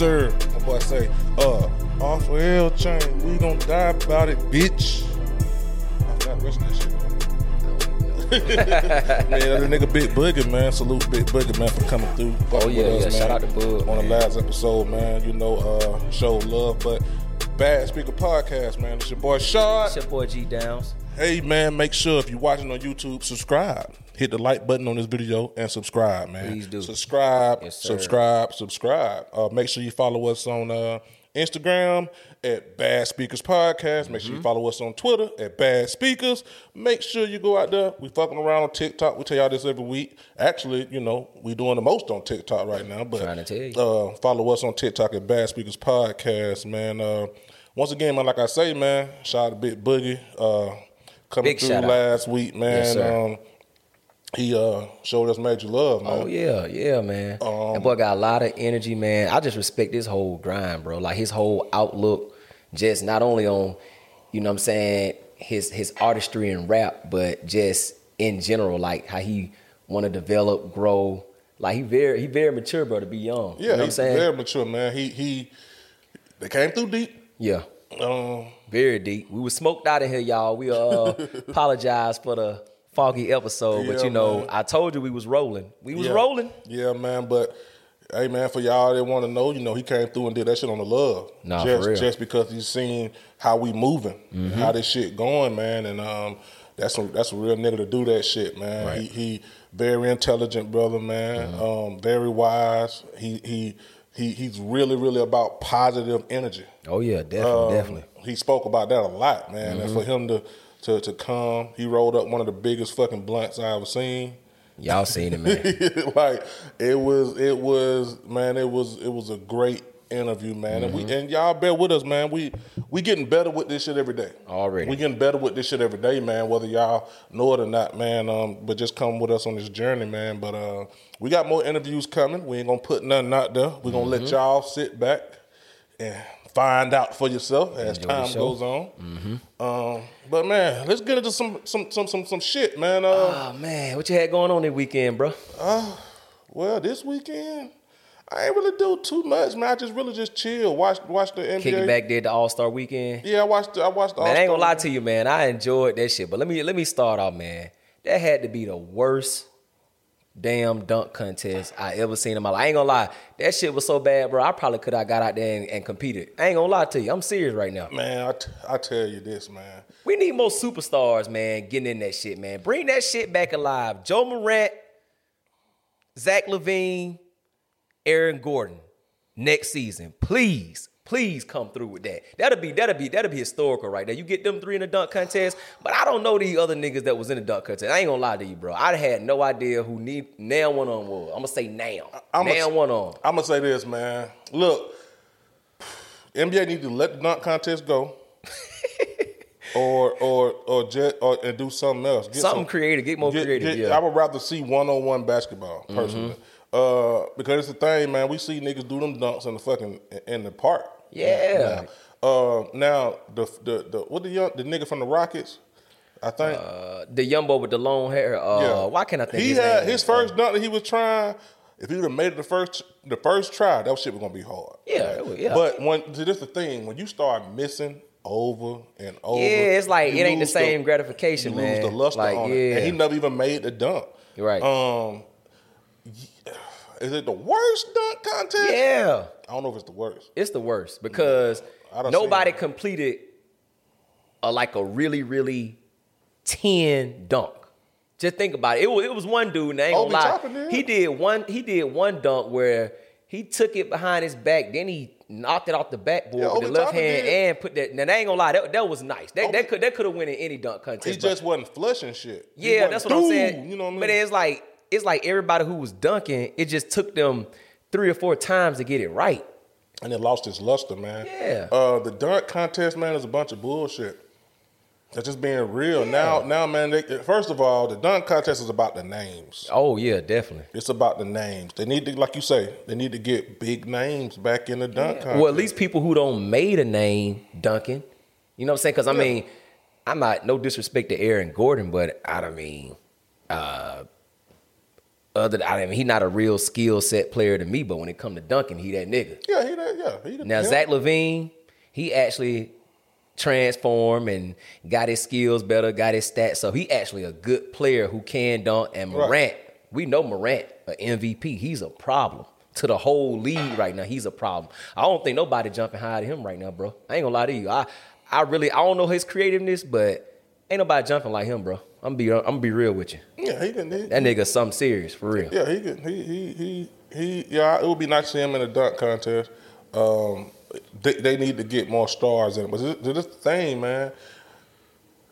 Sir. My boy say, uh, off of L chain, we gonna die about it, bitch. I forgot the rest of that shit. man, the nigga Big Boogie, man. Salute Big Boogie, man, for coming through. Oh, yeah, with yeah. us, Shout out to Bug, On the last episode, man. You know, uh, show love, but Bad Speaker Podcast, man. It's your boy Shad. It's your boy G Downs. Hey man, make sure if you're watching on YouTube, subscribe. Hit the like button on this video and subscribe, man. Please do. Subscribe, Yes, subscribe, subscribe. Uh, make sure you follow us on uh, Instagram at Bad Speakers Podcast. Make Mm-hmm. sure you follow us on Twitter at Bad Speakers. Make sure you go out there. We fucking around on TikTok. We tell y'all this every week. Actually, you know, we doing the most on TikTok right now. But Trying to tell you. Uh, follow us on TikTok at Bad Speakers Podcast, man. Uh, once again, man, like I say, man, shout out to Big Boogie. Uh, coming Big through last week, man. Yes, um, he uh, showed us major love, man. Oh yeah, yeah, man. Um, that boy got a lot of energy, man. I just respect his whole grind, bro. Like his whole outlook, just not only on, you know what I'm saying, his his artistry and rap, but just in general, like how he wanna develop, grow. Like he very he very mature, bro, to be young. Yeah, you know what I'm he's saying? very mature, man. He he they came through deep. yeah. Um, Very deep. We were smoked out of here, y'all. We uh apologize for the foggy episode, but you know, man. I told you we was rolling. We was yeah. rolling. Yeah, man. But hey, man, for y'all that want to know, you know, he came through and did that shit on the love. Nah, for just, real. Mm-hmm. just because he's seen how we moving, how this shit going, man, and um, that's a that's a real nigga to do that shit, man. Right. He he very intelligent brother, man. Mm-hmm. Um, very wise. He he. He, he's really, really about positive energy. Oh yeah, definitely, Um, definitely. He spoke about that a lot, man. And Mm-hmm. for him to, to to come, he rolled up one of the biggest fucking blunts I ever seen. Y'all seen it, man. like it was, it was, man. It was, it was a great interview, man. And Mm-hmm. we and y'all bear with us, man. We we getting better with this shit every day. Already. we getting better with this shit every day, man. Whether y'all know it or not, man. Um, but just come with us on this journey, man. But uh, we got more interviews coming. We ain't gonna put nothing out there. We're gonna Mm-hmm. let y'all sit back and find out for yourself as Enjoy time goes on. Um, but man, let's get into some some some some some shit, man. Uh, Oh man, what you had going on this weekend, bro? well, this weekend I ain't really do too much, man. I just really just chill, watch watch the NBA. Kick it back there the All Star weekend. Yeah, I watched. The, I watched. The Man, I ain't gonna lie to you, man. I enjoyed that shit. But let me let me start off, man. That had to be the worst damn dunk contest I ever seen in my life. I ain't gonna lie, that shit was so bad, bro. I probably could have got out there and, and competed. I ain't gonna lie to you. I'm serious right now. Man, I, t- I tell you this, man. We need more superstars, man, getting in that shit, man. Bring that shit back alive. Ja Morant, Zach LaVine, Aaron Gordon, next season. Please, please come through with that. That'll be that'll be that'll be historical right there. You get them three in the dunk contest, but I don't know these other niggas that was in the dunk contest. I ain't gonna lie to you, bro. I had no idea who need now one on was. I'm gonna say now. I'm now a- one on. I'm gonna say this, man. Look, NBA need to let the dunk contest go, or or or jet or and do something else. Get Something creative. Get more creative, yeah. Mm-hmm. I would rather see one on one basketball personally, uh, because it's the thing, man. We see niggas do them dunks in the fucking in the park. Yeah. Now, uh, now the the the what the young the nigga from the Rockets, I think. Uh, the Yumbo with the long hair. Uh, Why can't I think he his had his first dunk that he was trying. If he would have made it the first the first try, that shit was gonna be hard. Yeah, was- yeah. But when this the thing when you start missing over and over, Yeah, it's like it ain't the same gratification, you man. lose the luster Like, on yeah. it, and he never even made the dunk. Right. Um, is it the worst dunk contest? Yeah. I don't know if it's the worst. It's the worst because done nobody completed a like a really really ten dunk. Just think about it. It was, it was one dude. And I ain't Obi gonna lie. He did one. He did one dunk where he took it behind his back. Then he knocked it off the backboard Yeah, with the left hand did. and put that. Now I ain't gonna lie. That, that was nice. That, Obi- that could that could have went in any dunk contest. He just wasn't flushing shit. He yeah, that's what I'm saying. You know what I mean? But it's like it's like everybody who was dunking, it just took them three or four times to get it right. and it lost its luster, man. Yeah. Uh, the dunk contest, man, is a bunch of bullshit. That's just being real. Now, now, man. They, first of all, the dunk contest is about the names. Oh yeah, definitely. It's about the names. They need to, like you say, they need to get big names back in the dunk contest. Well, at least people who don't made a name dunking. You know what I'm saying? Because I mean, I'm not no disrespect to Aaron Gordon, but I don't mean, uh, other I mean, he not a real skill set player to me. But when it come to dunking, he that nigga. yeah, he, that- yeah, he the Now pimp. Zach LaVine, he actually transformed and got his skills better, got his stats. So he actually a good player who can dunk. And Right. Morant, we know Morant, an MVP. He's a problem to the whole league right now. He's a problem. I don't think nobody jumping high to him right now, bro. I ain't gonna lie to you. I I really I don't know his creativeness, but ain't nobody jumping like him, bro. I'm be I'm gonna be real with you. yeah, he can. He, That nigga something serious for real. Yeah, he could. He he he he. Yeah, it would be nice to see him in a dunk contest. Um, they, they need to get more stars in it. But this, this the thing, man.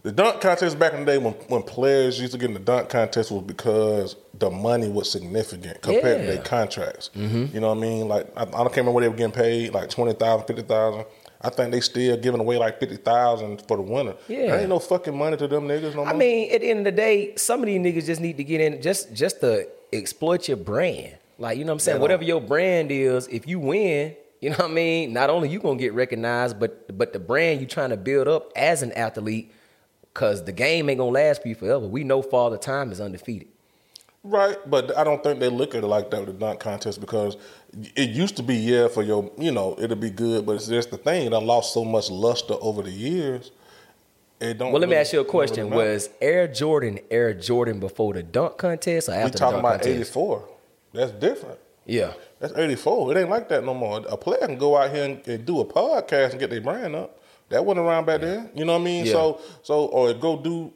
The dunk contest back in the day when, when players used to get in the dunk contest was because the money was significant compared to Yeah. Mm-hmm. their contracts. You know what I mean? Like I, I can't remember what they were getting paid, like 20000 50000 I think they still giving away like fifty thousand for the winner. Yeah. There ain't no fucking money to them niggas no more. I mean, at the end of the day, some of these niggas just need to get in just just to exploit your brand. Like, you know what I'm saying? Yeah. Whatever your brand is, if you win, you know what I mean? Not only you gonna get recognized, but but the brand you trying to build up as an athlete, cause the game ain't gonna last for you forever. We know Father Time is undefeated. Right, but I don't think they look at it like that with the dunk contest because it used to be yeah for your you know it'll be good, but it's just the thing it done lost so much luster over the years. It don't. Well, let me ask you a question: really. Was Air Jordan Air Jordan before the dunk contest or after we talking about eighty four? That's different. Yeah. That's eighty four. It ain't like that no more. A player can go out here and, and do a podcast and get their brand up. That wasn't around back then. You know what I mean? Yeah. So so or go do,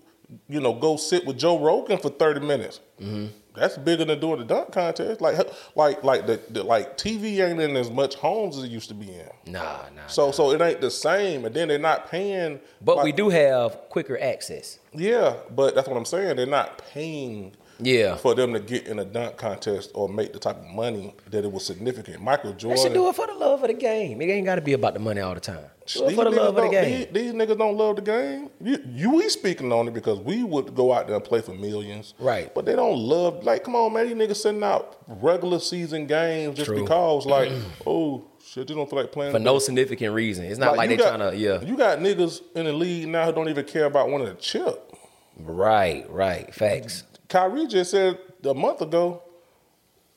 you know, go sit with Joe Rogan for thirty minutes. Mm-hmm. That's bigger than doing the dunk contest. Like like like the, the like TV ain't in as much homes as it used to be in. Nah, nah. So so it ain't the same. And then they're not paying. but like- we do have quicker access. Yeah, but that's what I'm saying. They're not paying. Yeah. For them to get in a dunk contest or make the type of money that it was significant. Michael They Jordan. should do it for the love of the game. It ain't got to be about the money all the time. Do it for the love of the game. These, these niggas don't love the game. You, you we speaking on it because we would go out there and play for millions. Right. But they don't love like come on man, these niggas sending out regular season games just True. because like, oh shit, they don't feel like playing for no significant reason. It's not like, you they got- trying to, yeah. You got niggas in the league now who don't even care about winning a chip. Right, right. Facts. Kyrie just said a month ago,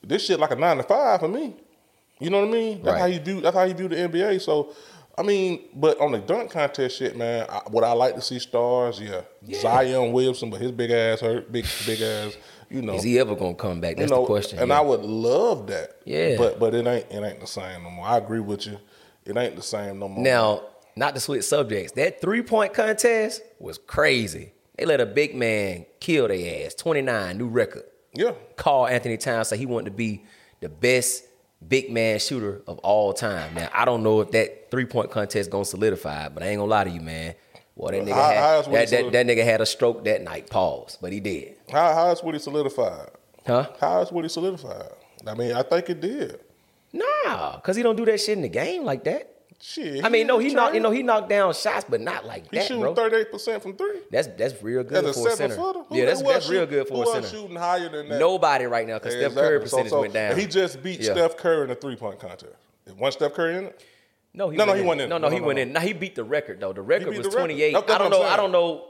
this shit like a nine to five for me. You know what I mean? That's Right. how you view. That's how you view the NBA. So I mean, but on the dunk contest shit, man, I, would I like to see stars? Yeah. Zion Williamson, but his big ass hurt, big big ass. You know, Is he ever gonna come back? That's you know, the question. And yeah. I would love that. Yeah. But but it ain't it ain't the same no more. I agree with you. It ain't the same no more. Now, not to switch subjects, that three point contest was crazy. They let a big man kill their ass. 29, new record. yeah. Karl-Anthony Towns said he wanted to be the best big man shooter of all time. Now, I don't know if that three point contest gonna solidify, but I ain't gonna lie to you, man. Well, that nigga, How- had, how that, that, that nigga had a stroke that night. Pause, but he did. How how else would he solidified? Huh? How else would he solidified? I mean, I think it did. Nah, cause he don't do that shit in the game like that. Shit. I mean, no, he knocked, you know, he knocked down shots, but not like He that, shooting thirty eight percent from three. That's that's real good a for a seven center. footer. Who- yeah, that's, that's real good for a center. shooting higher than that? Nobody right now because Steph Curry Exactly. So- percentage so went down. He just beat Yeah. Steph Curry in a three point contest. One Steph Curry in it. No, he No, no, he in. went in. No, no, he went in. Now he beat the record though. The record was 28. I don't know. I'm don't know.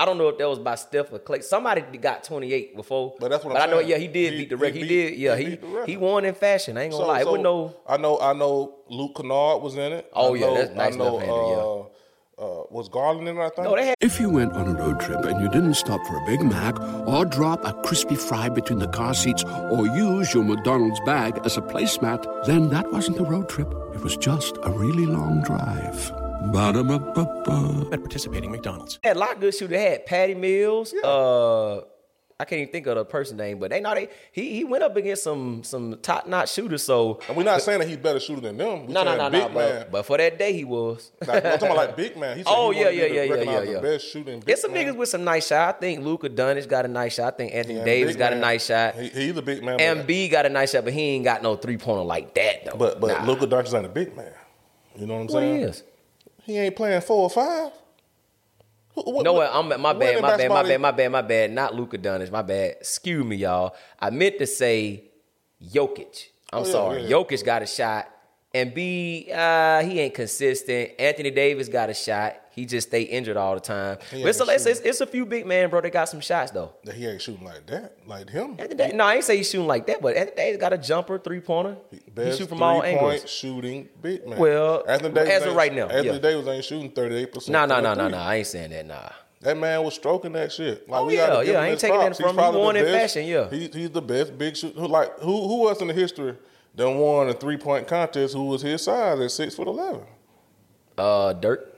I don't know if that was by Steph or Klay. Somebody got 28 before. But that's what But I'm I know. saying. Yeah, he did He- beat the record. He, beat- did. Yeah, he he beat the record. he won in fashion. I ain't gonna So- lie. it so wasn't no. I know. I know. Luke Kennard was in it. Oh, I yeah, know, that's nice I know. left-hander, Uh, uh, was Garland in it? I think. No, they had. If you went on a road trip and you didn't stop for a Big Mac or drop a crispy fry between the car seats or use your McDonald's bag as a placemat, then that wasn't a road trip. It was just a really long drive. Ba-da-ba-ba-ba. At participating McDonald's. had a lot of good shooters. They had Patty Mills. Uh, I can't even think of the person name, but they know they he he went up against some some top notch shooters. So And we're not saying that he's better shooter than them. We no no no big no, man. but, but for that day he was. Like, I'm talking about like big man. He said Oh, he yeah, yeah, yeah, yeah, yeah, yeah. best shooting. There's some man. niggas with some nice shot. I think Luka Doncic got a nice shot. I think Anthony Yeah, Davis big got a nice shot. He, he's a big man. but- MB got a nice shot, but he ain't got no three pointer like that though. But but Nah. Luka Doncic ain't a big man. You know what I'm what he saying? is. He ain't playing four or five. What- No, what- I'm my bad, my bad, my bad, my bad, my bad. Not Luka Doncic, my bad. Excuse me, y'all. I meant to say Jokic. I'm Oh, sorry. yeah. Jokic got a shot. And B, uh, he ain't consistent. Anthony Davis got a shot. He just stay injured all the time. But it's, a, it's, it's, a few big man, bro. That got some shots though. That he ain't shooting like that, like him. No, I ain't say he's shooting like that, but Anthony Davis got a jumper, three pointer. He Best shoot from all angles. shooting big man. Well, Anthony Davis as of right now, Anthony yeah. Davis ain't shooting 38 percent. No, no, no, no, no. I ain't saying that. Nah. That man was stroking that shit. Like, Oh, we gotta yeah, give yeah, him I ain't taking that props. from He's him. He won the in best- fashion, yeah. He, he's the best big shooter. Like who who else in the history that won a three point contest who was his size at six foot eleven? Uh, Dirk.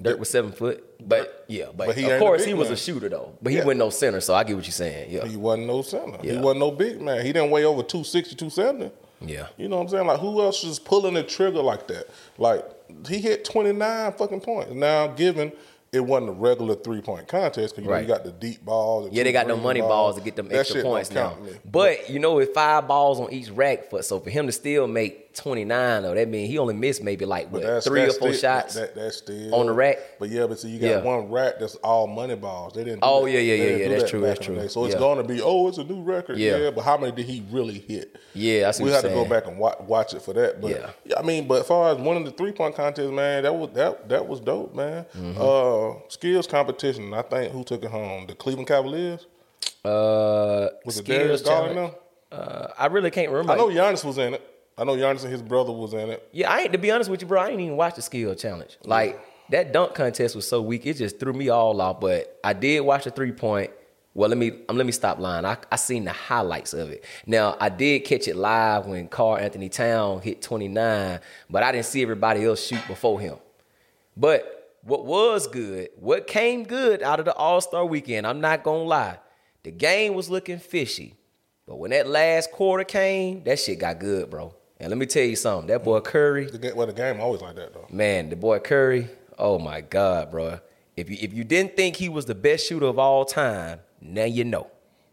Dirk was seven foot, but yeah, but, But he of course he was man. a shooter though. But he Yeah. wasn't no center, so I get what you're saying. Yeah, He wasn't no center. He wasn't no big man. He didn't weigh over 260, 270. yeah. You know what I'm saying? Like who else is pulling the trigger like that? Like he hit 29 fucking points. Now given it wasn't a regular three point contest because you, know, Right. you got the deep balls. and Yeah, they got green money balls to get them That extra points now. me. But you know, with five balls on each rack, for so for him to still make 29 though, that means he only missed maybe like what three or four still, shots. That, that's still on the rack? But yeah, but see, you got Yeah. one rack that's all money balls. They didn't. Oh, that. yeah, yeah, yeah, yeah, that's that true, that's true. So it's Yeah. going to be, oh, it's a new record. Yeah. Yeah. but how many did he really hit? Yeah, I see we had to go back and watch, watch it for that. But Yeah. I mean, but as far as winning the three point contest, man, that was that that was dope, man. Mm-hmm. Uh, skills competition. I think who took it home? The Cleveland Cavaliers. Uh, Was it skills Darius Garland? Uh, I really can't remember. I know Giannis was in it. I know Giannis and his brother was in it. Yeah, I ain't to be honest with you, bro. I ain't even watch the skill challenge. Like that dunk contest was so weak, it just threw me all off. But I did watch the three point. Well, let me um, let me stop lying. I I seen the highlights of it. Now I did catch it live when Karl-Anthony Town hit 29, but I didn't see everybody else shoot before him. But what was good, what came good out of the All Star weekend, I'm not gonna lie, the game was looking fishy. But when that last quarter came, that shit got good, bro. And let me tell you something, that boy Curry, The game, well, the game always like that though. man, the boy Curry, oh my God, bro. If you if you didn't think he was the best shooter of all time, now you know.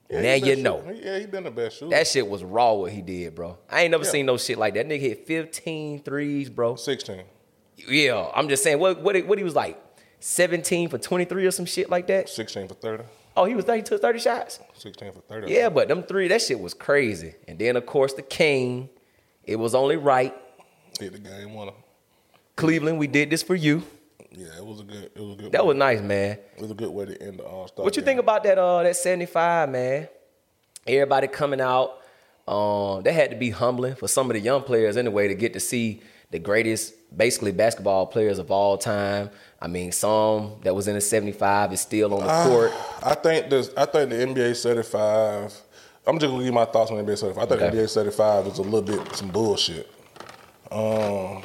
Yeah, now you know. shooting. Yeah, he been the best shooter. That shit was raw what he did, bro. I ain't never Yeah. seen no shit like that. Nigga hit 15 threes, bro. 16. Yeah, I'm just saying, what what what he was like, 17 for 23 or some shit like that. 16 for 30. Oh, he was 30, took 30 shots. 16 for 30. Yeah, but them three, that shit was crazy. And then of course the King, it was only right. Hit the game winner. Cleveland, we did this for you. Yeah, it was a good. It was a good. That way- was nice, man. It was a good way to end the All Star. What you think about that? Uh, that seventy five, man. Everybody coming out. Um, that had to be humbling for some of the young players anyway to get to see the greatest, basically basketball players of all time. I mean, some that was in the '75 is still on the Ah. court. I think this. I think the NBA 75. I'm just gonna give my thoughts on the NBA 75. I think Okay. the NBA 75 is a little bit some bullshit. Um,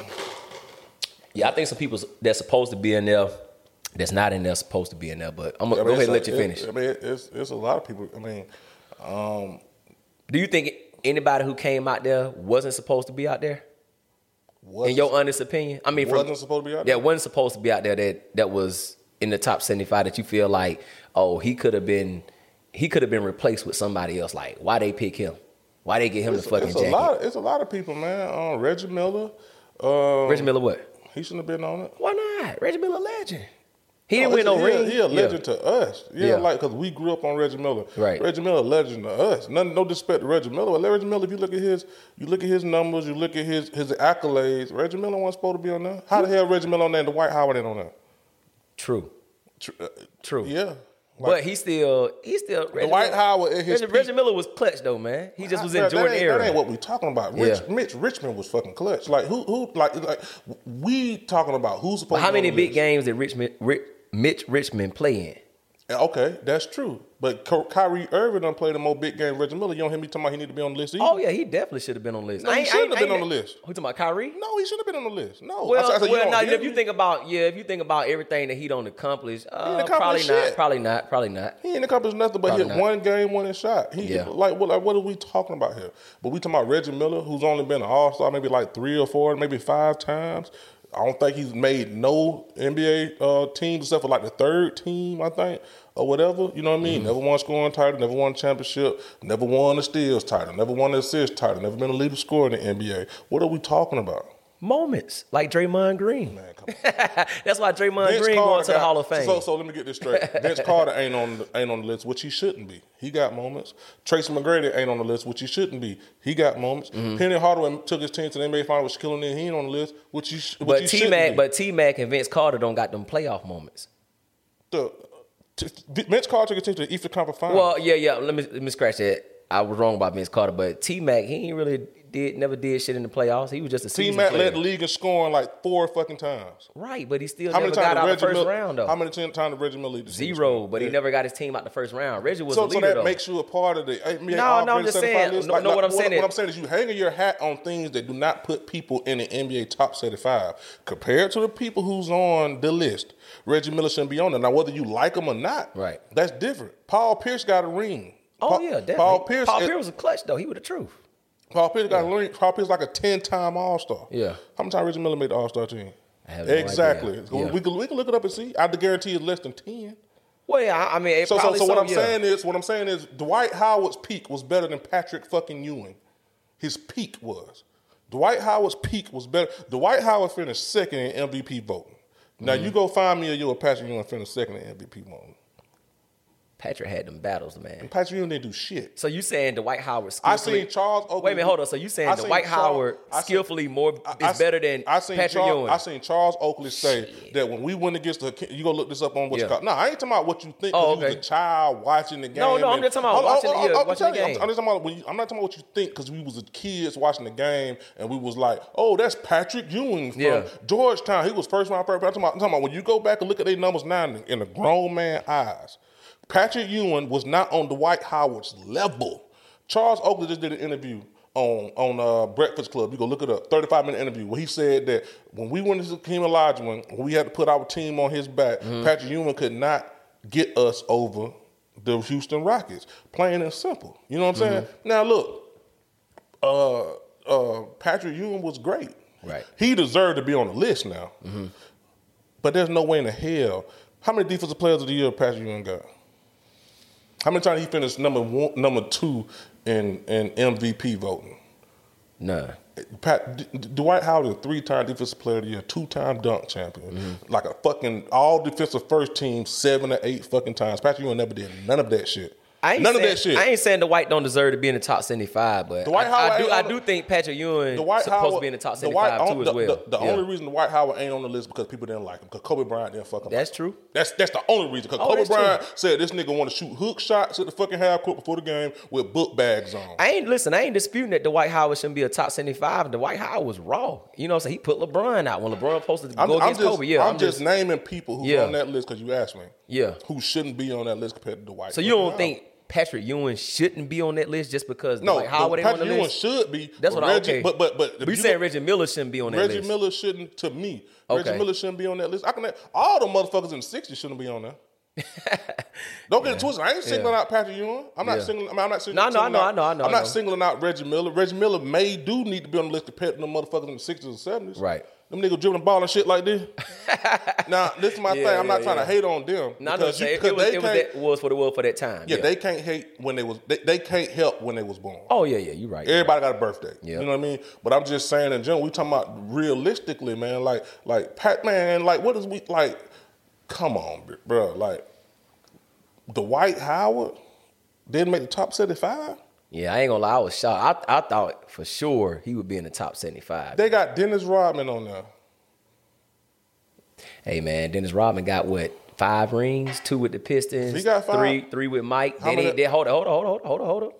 Yeah, I think some people that's supposed to be in there, that's not in there, supposed to be in there. But I'm gonna I go ahead and let you finish. it- I mean, it's it's a lot of people. I mean, um, Do you think anybody who came out there wasn't supposed to be out there? in your honest opinion, I mean, from, wasn't supposed to be out that there. wasn't supposed to be out there. That that was in the top seventy-five. That you feel like, oh, he could have been, he could have been replaced with somebody else. Like, why they pick him? Why they get him it's, the fucking it's a jacket? lot. It's a lot of people, man. Um, Reggie Miller. Um, Reggie Miller, what? He shouldn't have been on it. Why not? Reggie Miller, legend. He didn't win no he a- ring. He a legend to us. Yeah, Yeah. like because we grew up on Reggie Miller. Right. Reggie Miller, legend to us. None, no disrespect to Reggie Miller, but Reggie Miller, if you look at his, you look at his numbers, you look at his his accolades. Reggie Miller wasn't supposed to be on there. How the hell Reggie Miller on there and Dwight Howard ain't on there? True, Tr- uh, true. Yeah. But he still, he still. Reggie Dwight Miller- Howard at his Reggie, Reggie Miller was clutch though, man. He just was in That- Jordan that era. That ain't what we talking about. Rich, Yeah. Mitch Richmond was fucking clutch. Like who who like like we talking about who's supposed But how to be on many big list? games did Richmond, Rich, Mitch Richmond play in? Okay, that's true. But Ky- Kyrie Irving done played a more big game Reggie Miller. You don't hear me talking about he need to be on the list either. Oh yeah, he definitely should have been on the list. No, he I ain't- I shouldn't have been on the list. Who talking about Kyrie? No, he should have been on the list. No. Well, I I said, well, now, if you think about yeah, if you think about everything that he don't accomplish, uh, accomplished probably not, probably not, probably not. He ain't accomplished nothing but Probably hit not. one game, winning shot. He Yeah. like what like what are we talking about here? But we talking about Reggie Miller, who's only been an All Star maybe like three or four, maybe five times. I don't think he's made no NBA uh, teams except for like the third team, I think, or whatever. You know what I mean? Mm-hmm. Never won scoring title, never won a championship, never won a steals title, never won an assist title, never been a leader scorer in the NBA. What are we talking about? Moments like Draymond Green. Man, come on. That's why Draymond Vince Green going Carter to the got- Hall of Fame. So, so let me get this straight. Vince Carter ain't on the, ain't on the list, which he shouldn't be. He got moments. Tracy McGrady ain't on the list, which he shouldn't be. He got moments. Mm-hmm. Penny Hardaway took his team to the NBA Finals, was killing it. He ain't on the list, which he which but T Mac but T Mac and Vince Carter don't got them playoff moments. the, t- Vince Carter took his team to the Eastern Conference Finals. Well, yeah, yeah. Let me let me scratch that. I was wrong about Vince Carter, but T Mac he ain't really did never did shit in the playoffs. He was just a T season Mac led the league in scoring like four fucking times. Right, but he still How never many got times out the first Miller? round though. How many times did Reggie Miller lead the Zero, but he never got his team out the first round. Reggie was So, a so that though. makes you a part of the NBA No, no, I'm just saying- list. no, no, what I'm saying What, is- I'm saying is you hanging your hat on things that do not put people in the NBA top 75. Compared to the people who's on the list, Reggie Miller shouldn't be on there. Now, whether you like him or not, Right. that's different. Paul Pierce got a ring. oh Pa- yeah, definitely. Paul Pierce, Paul Pierce was a clutch though. He was the truth. Paul Pierce got. Paul Pierce like a 10 time All Star. Yeah. How many times Reggie Miller made the All Star team? No exactly. idea. Yeah. We, can, we can look it up and see. I guarantee it's less than 10. Well, yeah, I mean, it So, so, so what I'm yeah. saying is, what I'm saying is, Dwight Howard's peak was better than Patrick fucking Ewing. His peak was. Dwight Howard's peak was better. Dwight Howard finished second in MVP voting. Now Mm-hmm. you go find me a you a Patrick Ewing finished second in MVP voting. Patrick had them battles, man. Patrick Ewing didn't do shit. So you saying Dwight Howard? Skillfully, I seen Charles Oakley. Wait a minute, hold on. So you saying I Dwight Charles- Howard I seen- skillfully more I- is seen- better than I seen Patrick Charles, Ewing? I seen Charles Oakley say that when we went against the, you go look this up on what's Yeah. called. No, I ain't talking about what you think. Oh, you was okay. a child watching the game. No, no, I'm just talking about on, watching- on, yeah, I'm watching the you, I'm- game. I'm just talking about you, I'm not talking about what you think because we was a kids watching the game and we was like, oh, that's Patrick Ewing from Yeah. Georgetown. He was first round. First, I'm talking, about, I'm talking about when you go back and look at their numbers now in, the grown man eyes. Patrick Ewing was not on Dwight Howard's level. Charles Oakley just did an interview on on uh, Breakfast Club. You go look it up. 35 minute interview where he said that when we went to Hakeem Olajuwon, when we had to put our team on his back, Mm-hmm. Patrick Ewing could not get us over the Houston Rockets. Plain and simple. You know what I'm saying? Mm-hmm. Now look, uh, uh, Patrick Ewing was great. Right. He deserved to be on the list now. But there's no way in the hell. How many defensive players of the year Patrick Ewing got? How many times he finished number one, number two in in MVP voting? None. Pat, D- Dwight Howard is a three-time defensive player of the year, two-time dunk champion, mm-hmm. like a fucking all defensive first team seven or eight fucking times. Patrick Ewing never did none of that shit. I ain't None saying, of that shit. I ain't saying the white don't deserve to be in the top seventy five, but Dwight I, Howard I do ain't I on do the- think Patrick Ewing White supposed to be in the top the seventy White- five too the, as well. The, the Yeah. only reason Dwight Howard ain't on the list because people didn't like him because Kobe Bryant didn't fuck him. Up. That's up. true. That's that's the only reason because Oh, Kobe that's true. Bryant said this nigga want to shoot hook shots at the fucking half court before the game with book bags on. I ain't listen. I ain't disputing that the Dwight Howard shouldn't be a top seventy five. Dwight Howard was raw. You know, what I'm saying he put LeBron out when LeBron posted to I'm, go I'm against just, Kobe. Yeah, I'm, just, naming people who Yeah. on that list because you asked me. Yeah. Who shouldn't be on that list compared to Dwight? So you don't think Patrick Ewing shouldn't be on that list just because No, Dwight Howard ain't on the Patrick Ewing list? should be. That's what I Reggie, okay. But but but, you saying Reggie Miller shouldn't be on that Reggie list? Reggie Miller shouldn't to me. Okay. Reggie Miller shouldn't be on that list. I can all the motherfuckers in the '60s shouldn't be on there. Don't get it twisted. I ain't singling Yeah. out Patrick Ewing. I'm not Yeah. singling. I mean, I'm not singling. No, no, I know, out, I know, I know, I'm I not singling out Reggie Miller. Reggie Miller may do need to be on the list compared to the motherfuckers in the '60s and '70s. Right. Them niggas dribbling ball and shit like this. now, this is my Yeah, thing. I'm not yeah, trying yeah. to hate on them No, what because you're you- saying. It was, they it was, can't- that, was for the world for that time. yeah, they can't hate when they was. They, they can't help when they was born. Oh yeah, yeah, you're right. you're Everybody got a birthday. Yeah. You know what I mean? But I'm just saying in general, we talking about realistically, man. Like, like Pat, man. Like, what is we like? Come on, bro. Like, Dwight Howard didn't make the top 75. Yeah, I ain't gonna lie, I was shocked. I, I thought for sure he would be in the top 75. They got Dennis Rodman on there. hey man, Dennis Rodman got what? Five rings, two with the Pistons, He got five? three, three with Mike. How They, many- they, they hold on, hold on, hold on, hold on, hold on.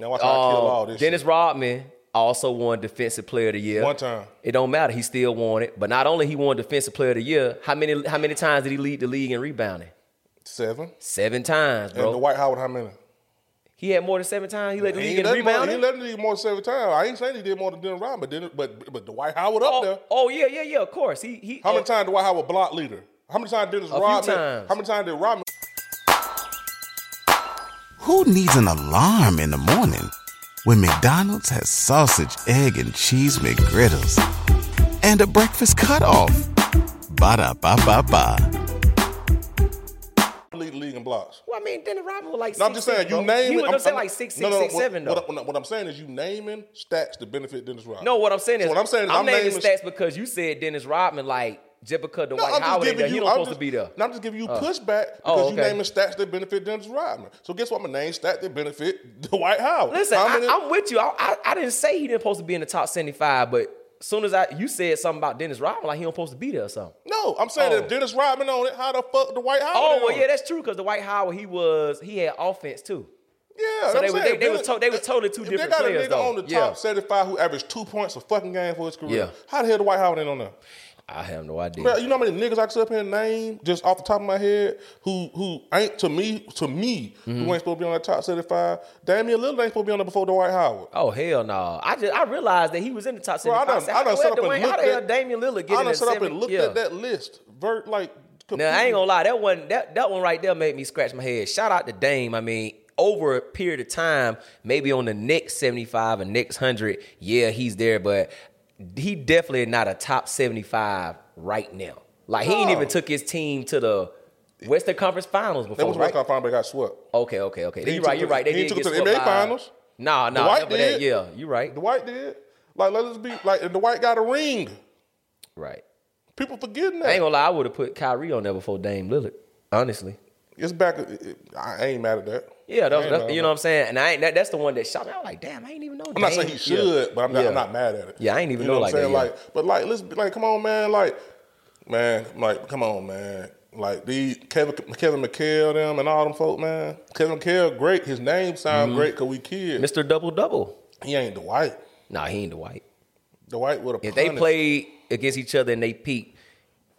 Now watch how I kill all Uh, this. Dennis shit. Rodman also won Defensive Player of the Year One time. It don't matter. He still won it. But not only he won Defensive Player of the Year, how many how many times did he lead the league in rebounding? seven. Seven times, bro. And. Dwight Howard, how many? He had more than seven times. He led the He league ain't in let him more, he let him lead more than seven times. I ain't saying he did more than Dennis Rodman, but Dennis, but but Dwight Howard up oh, there. Oh, oh yeah, yeah, yeah. Of course. He he. How oh, many uh, times Dwight Howard block leader? How many times Dennis few Rodman? times. How many times did Rodman? Who needs an alarm in the morning when McDonald's has sausage, egg, and cheese McGriddles and a breakfast cutoff? Ba da ba ba ba. Lead the league in blocks? Well, I mean, Dennis Rodman was like. No, I'm just saying six, you name. He was I'm, gonna say like six, six, no, no, six, what, seven, though. What, what, what I'm saying is you naming stats to benefit Dennis Rodman. No, what I'm saying is, So what I'm saying is I'm, I'm naming naming- stats because you said Dennis Rodman like just because No, Dwight I'm just Howard ain't giving there, you. he don't I'm supposed just, to be there. No, I'm just giving you uh. pushback oh, because Oh, you okay. naming stats that benefit Dennis Rodman. So guess what? I'm gonna name stats that benefit Dwight Howard. Listen, I, I'm with you. I, I, I didn't say he didn't supposed to be in the top 75, but soon as I you said something about Dennis Rodman, like he don't supposed to be there or something. no, I'm saying Oh. if Dennis Rodman on it, how the fuck Dwight Howard? Oh well, yeah, it? that's true because Dwight Howard he was he had offense too. Yeah, So they were, they- they was to- they was totally two if different they got players, a nigga though. on the Yeah. top 75 who averaged two points a fucking game for his career. Yeah. How the hell Dwight Howard ain't on there? I have no idea. Bro, you know how many niggas I can sit up here and name just off the top of my head who who ain't to me to me Mm-hmm. who ain't supposed to be on that top 75? Damian Lillard ain't supposed to be on there before Dwight Howard. Oh hell no! I just I realized that he was in the top Bro, I 75. done, I done how, set up the and how the hell at Damian Lillard I getting done set up and looked yeah. at that list. Vert like Now I ain't gonna lie, that one that that one right there made me scratch my head. Shout out to Dame. I mean, over a period of time, maybe on the next 75 or next 100, yeah, he's there, but he definitely not a top 75 right now. Like he ain't even took his team to the Western Conference Finals before. That was right? West Coast Finals, but got swept. Okay, okay, okay. You're right. You're right. They he did took it get to the NBA Finals. Nah, nah. Dwight remember that. did. Yeah, you're right. Dwight did. Like let us be like and Dwight got a ring. Right. People forgetting that. I ain't gonna lie. I would have put Kyrie on there before Dame Lillard. Honestly. It's back. it- I ain't mad at that. Yeah, I that's, that's, you know what. I'm saying. And I ain't that, that's the one that shot me. I was like, damn, I ain't even know. I'm not saying he should, but I'm not, Yeah. I'm not mad at it. Yeah, I ain't even you know what like I'm saying? that, yeah. Like, but like, let's be like, come on, man. Like, man, like, come on, man. Like these Kevin Kevin McHale, them and all them folk, man. Kevin McHale, great. His name sound Mm-hmm. great because we kids. Mr. Double Double. He ain't Dwight. Nah, he ain't the white. Dwight would have. If they played against each other and they peaked,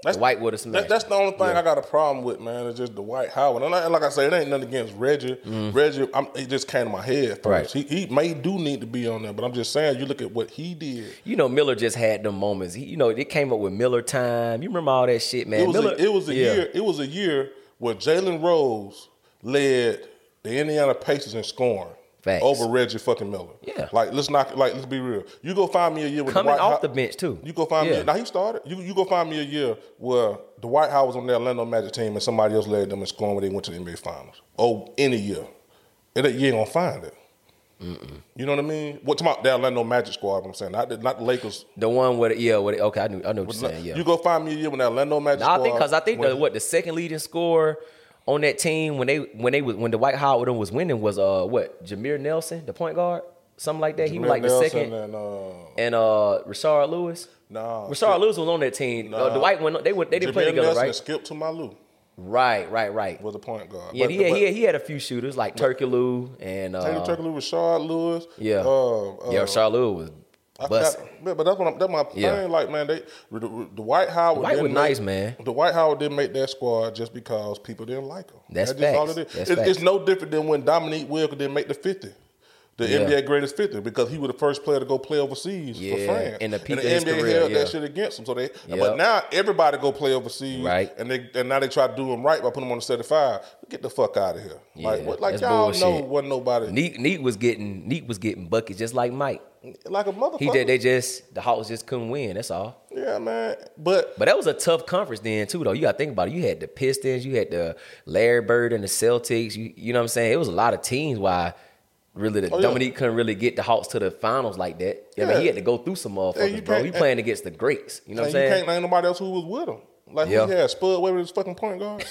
the white would have smashed. That, that's the only thing Yeah. I got a problem with, man. It's just Dwight Howard. And like, like I said, it ain't nothing against Reggie. Reggie, I'm, he just came to my head first. Mm. Right. He, he may do need to be on there, but I'm just saying, you look at what he did. you know, Miller just had them moments. He, you know, it came up with Miller time. You remember all that shit, man? It was Miller, a, it was a yeah. year. It was a year where Jalen Rose led the Indiana Pacers in scoring Facts. over Reggie fucking Miller. Yeah. like let's not like let's be real. You go find me a year with coming Dwight off How- the bench too. You go find Yeah. me. Now he started. You you go find me a year where Dwight Howard was on the Orlando Magic team and somebody else led them in scoring when they went to the NBA Finals. Oh, any year, it, you ain't gonna find it. You know what I mean? What about the Orlando Magic squad? I'm saying not the, not the Lakers. The one with yeah, with okay, I knew I know what you're saying. Yeah, You go find me a year when that Orlando Magic Nah, I think because I think the what the second leading scorer on that team when they when they was when Dwight Howard was winning was uh what Jameer Nelson, the point guard, something like that. he was Jameer like the second, and uh, and uh Rashard Lewis. Nah, Rashard Lewis was on that team. Uh, Nah. Dwight went. They went. They didn't play Jameer together, Nelson right? Skip to My Lou Right, right, right. was a point guard. Yeah, But- he, had, but he, had, he had a few shooters like Turkoglu and uh, Turkey Lewis, Rashard Lewis. yeah, uh, uh, yeah. Rashard Lewis was But but that's what I'm, that's my Yeah. thing. Like man, they the, White Howard. White was nice, man. Dwight Howard didn't make that squad just because people didn't like him. That's all facts. it is. That's It's, facts. it's no different than when Dominique Wilkins didn't make the fifty. The Yeah. NBA greatest 50 because he was the first player to go play overseas Yeah, for France. in the and the NBA career, held yeah. that shit against him. So they, Yep. but now everybody go play overseas, Right. And they and now they try to do him right by putting him on the 75. Get the fuck out of here. like Yeah, what, like that's y'all bullshit. know wasn't nobody Neat, Neat was getting Neat was getting buckets just like Mike. Like a motherfucker. He did. They just the Hawks just couldn't win. That's all. yeah, man. But But that was a tough conference then too, though. You got to think about it. You had the Pistons, you had the Larry Bird and the Celtics. You, you know what I'm saying? It was a lot of teams why really the Oh, yeah. Dominique couldn't really get the Hawks to the finals like that. I mean, he had to go through some motherfuckers, bro. He playing against the greats. You know what I'm And you saying? can't name nobody else who was with him. Like Yeah. he had Spud Webber his fucking point guard.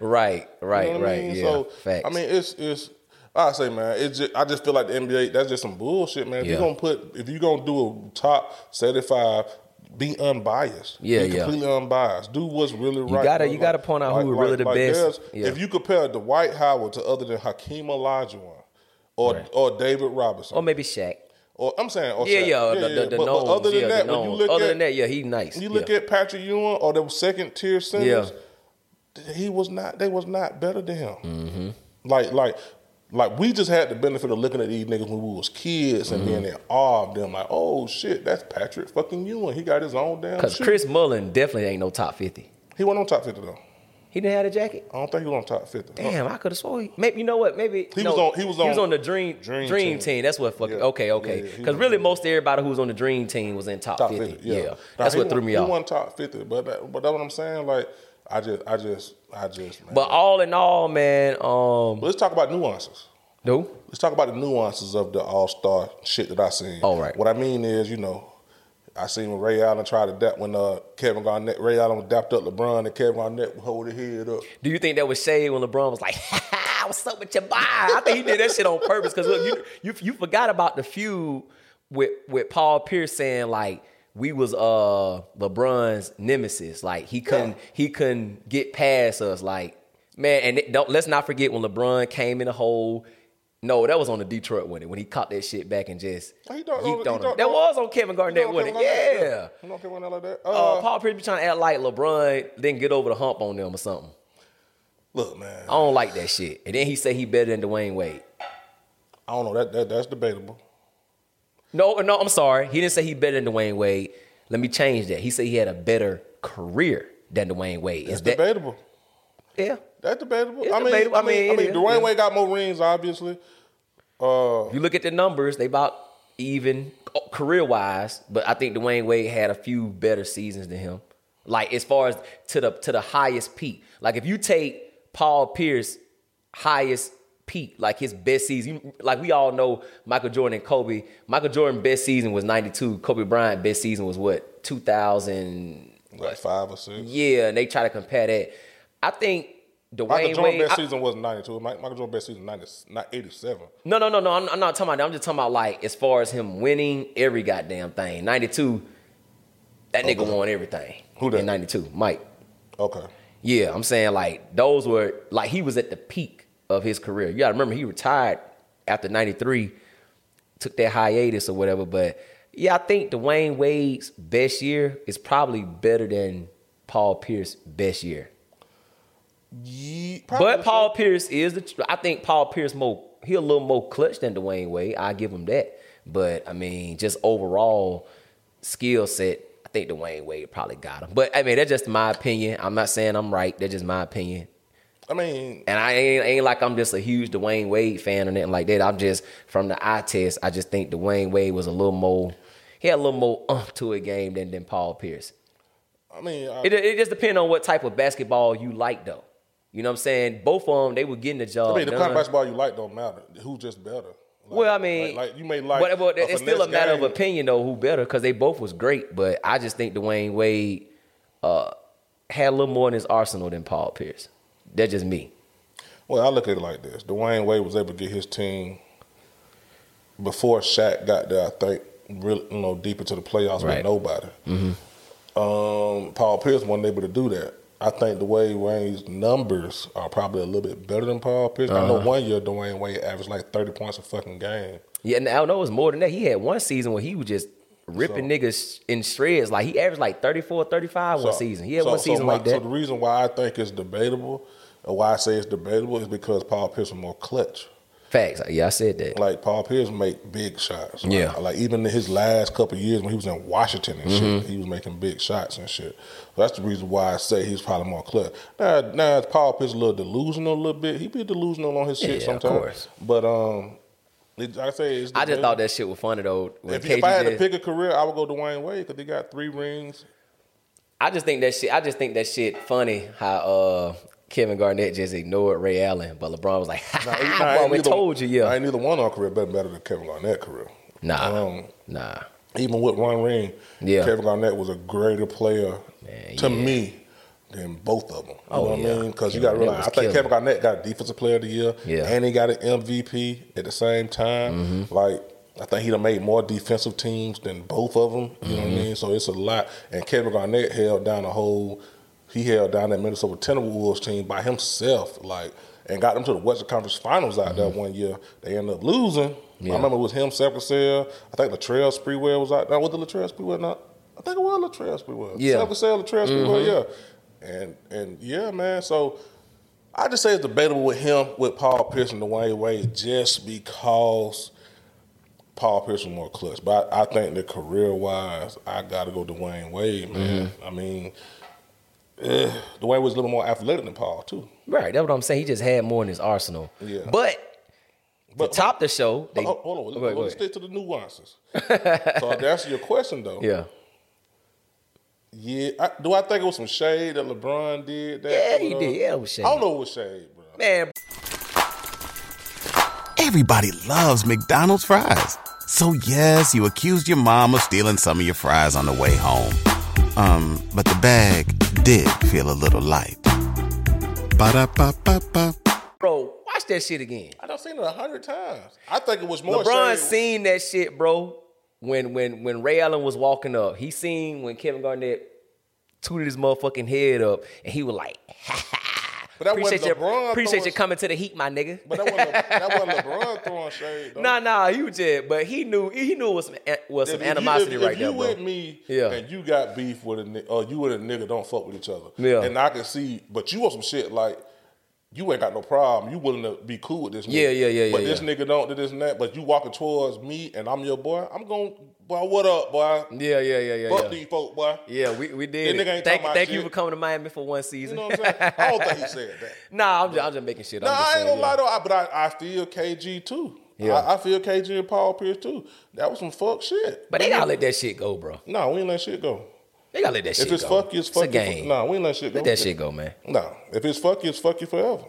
right, right, You know what I right. mean? Yeah, So facts. I mean, it's it's. I say, man, it's just, I just feel like the NBA. That's just some bullshit, man. If Yeah. you're gonna put, if you're gonna do a top 75, be unbiased. Yeah, be yeah. completely unbiased. Do what's really right. gotta- bro. you gotta point out who really the best. Yeah. If you compare Dwight Howard to other than Hakeem Olajuwon or or David Robinson, or maybe Shaq. or I'm saying, or Yeah, Shaq. yeah, the, the, the but, but other than yeah, that, when you look other at than that, yeah, he nice. you yeah. look at Patrick Ewing or the second tier centers, Yeah. he was not. They was not better than him. Mm-hmm. Like like like we just had the benefit of looking at these niggas when we was kids and being mm-hmm. in awe of them. Like oh shit, that's Patrick fucking Ewing. He got his own damn. Because. Chris Mullin definitely ain't no top 50. he went on top fifty though. He didn't have a jacket. I don't think he was on top fifty. Damn, I could have swore. He, maybe you know what? Maybe He no, was on- he was on the dream Dream dream, Team. team. That's what fucking Yeah. okay Yeah, okay. yeah, he Because really, most everybody who was on the dream team was in top, top 50. fifty. Yeah, Yeah, Nah, that's he what threw won- me He off. won top fifty, but that, but that's what I'm saying. Like I just I just I just. Man. But all in all, man, um, let's talk about nuances. no, Let's talk about the nuances of the All Star shit that I seen. All right. What I mean is, you know, I seen when Ray Allen tried to dap when uh, Kevin Garnett, Ray Allen dapped up LeBron and Kevin Garnett would hold his head up. do you think that was shade when LeBron was like, "What's up with your boy?" I think he did that shit on purpose because look, you, you you forgot about the feud with with Paul Pierce saying like. We was uh LeBron's nemesis. Like he couldn't he couldn't get past us. Like man, and it- don't let's not forget when LeBron came in the hole. No, that was on the Detroit winning when he caught that shit back and just He don't- he on him. don't- That was on Kevin Garnett winning. Garnett, Yeah. Kevin Garnett like that? Uh, Uh, Paul Pierce be trying to act like LeBron didn't get over the hump on them or something. look, man, I don't like that shit. And then he say he better than Dwyane Wade. I don't know. That, that that's debatable. No, no, I'm sorry. He didn't say he better than Dwyane Wade. Let me change that. He said he had a better career than Dwyane Wade. Is that debatable. yeah? That's debatable. It's I mean, debatable. I I mean, mean, I mean, Dwyane. Wade got more rings, obviously. Uh, If you look at the numbers, they about even career wise, but I think Dwyane Wade had a few better seasons than him. Like as far as to the to the highest peak. Like if you take Paul Pierce highest peak, like his best season, like we all know Michael Jordan and Kobe. Michael Jordan best season was 92. Kobe Bryant best season was what? 2000 like five or six. Yeah, and they try to compare that. I think Dwyane Michael Jordan Wade best I- season was ninety two. Michael Jordan best season 90, not eighty seven. No, no, no, no. I'm, I'm not talking about that. I'm just talking about like as far as him winning every goddamn thing. 92, that nigga Okay. won everything. Who that? In 92, Mike. Okay. Yeah, I'm saying like those were like he was at the peak of his career. You gotta remember he retired after 93, took that hiatus or whatever. But yeah, I think Dwyane Wade's best year is probably better than Paul Pierce's best year. Ye- probably But so. Paul Pierce is the. I think Paul Pierce more. He a little more clutch than Dwyane Wade. I give him that. But I mean, just overall skill set, I think Dwyane Wade probably got him. But I mean, that's just my opinion. I'm not saying I'm right. That's just my opinion. I mean, And I ain't, ain't like I'm just a huge Dwyane Wade fan or nothing like that. I'm just from the eye test. I just think Dwyane Wade was a little more. He had a little more umph to a game than than Paul Pierce. I mean, I, It, it just depends on what type of basketball you like, though. You know what I'm saying? Both of them, they were getting the job I mean, the done. kind of basketball you like don't matter. Who's just better? Like- well, I mean, like, like, you may like, but, but it's still a matter of opinion, though. Who better? Because they both was great, but I just think Dwyane Wade uh, had a little more in his arsenal than Paul Pierce. That's just me. Well, I look at it like this: Dwyane Wade was able to get his team before Shaq got there. I think really, you know, deep into the playoffs Right. with nobody. Um, Paul Pierce wasn't able to do that. I think Dwyane Wade's numbers are probably a little bit better than Paul Pierce. I know one year Dwyane Wade averaged like thirty points a fucking game. Yeah, and I don't know. It was more than that. He had one season where he was just ripping niggas in shreds. Like he averaged like 34, 35 one season. He had so- one so season my- like that. So the reason why I think it's debatable, why I say it's debatable, is because Paul Pierce was more clutch. Facts. Yeah, I said that. Like Paul Pierce make big shots. Like- Yeah. Like, even in his last couple of years when he was in Washington and Mm-hmm. shit, he was making big shots and shit. That's the reason why I say he's probably more clutch. Now, now Paul Pierce a little delusional a little bit. He be delusional on his shit Yeah, of sometimes. course. But um, it, like I say it's I just thought that shit was funny though. If, if I had to pick a career, I would go Dwyane Wade because he got three rings. I just think that shit. I just think that shit funny how uh, Kevin Garnett just ignored Ray Allen, but LeBron was like, "Ha, Nah, ha, nah, we told you, yeah." I ain't neither one of our career better, better than Kevin Garnett career. Nah, Um, nah. even with one ring, Yeah. Kevin Garnett was a greater player Man, to yeah. me than both of them. You Oh, know what yeah. I mean? Because you got to realize, I think killing. Kevin Garnett got Defensive Player of the Year, Yeah. Mm-hmm. and he got an MVP at the same time. Like, I think he done made more defensive teams than both of them. You know what I Mm-hmm. mean? So it's a lot. And Kevin Garnett held down the whole. He held down that Minnesota Timberwolves team by himself, like, and got them to the Western Conference Finals out there one year. They ended up losing. Mm-hmm. Yeah. I remember it was him, Seth Cassell. I think Latrell Sprewell was out there. Was the Latrell Sprewell not? I think it was Latrell Sprewell. Yeah. Seth Cassell, Latrell Sprewell, yeah. And and yeah, man. So I just say it's debatable with him, with Paul Pierce and Dwyane Wade, just because Paul Pierce was more clutch. But I, I think that career wise, I got to go Dwyane Wade, man. I mean, eh, Dwyane was a little more athletic than Paul too. Right, that's what I'm saying. He just had more in his arsenal. Yeah. But, But to top the show, they, hold, hold on, Go ahead, go let's ahead. stick to the nuances. so to answer your question though, yeah, yeah. I, do I think it was some shade that LeBron did? That, yeah, he uh, did. Yeah, it was shady. I don't know what was shade, bro. man. Everybody loves McDonald's fries. So yes, you accused your mom of stealing some of your fries on the way home. Um, but the bag did feel a little light. Ba-da-ba-ba-ba. Bro, watch that shit again. I done seen it a hundred times. I think it was more LeBron shade. seen that shit, bro. When when when Ray Allen was walking up, he seen when Kevin Garnett tooted his motherfucking head up, and he was like, ha, ha. But that appreciate wasn't you, LeBron appreciate you coming to the heat, my nigga. But that wasn't, that wasn't LeBron throwing shade. Though. Nah, nah, he was just, but he knew he knew it was some eh, was some If you- animosity if, right if there, you bro. with me Yeah. and you got beef with a nigga, or you and a nigga don't fuck with each other, Yeah. and I can see, but you want some shit like you ain't got no problem. You willing to be cool with this nigga. Yeah, yeah, yeah, But yeah, this yeah. nigga don't do this and that. But you walking towards me and I'm your boy. I'm going, boy. What up, boy? Yeah, yeah, yeah, yeah, Fuck yeah. these folk, boy. Yeah, we, we did. That nigga ain't Thank, thank you shit. for coming to Miami for one You season. know what I'm saying? I don't think he said that. nah, I'm just, I'm just making shit up. Nah, I ain't saying, gonna yeah. lie though. I, but I, I feel KG too. Yeah. I, I feel KG and Paul Pierce too. That was some fuck shit. But they gotta let that shit go, bro. No, we ain't let shit go. They gotta let that shit If it's go. fuck you, it's fuck a you. game. Nah, we ain't let shit go. Let that shit go, man. No, if it's fuck you, it's fuck you forever.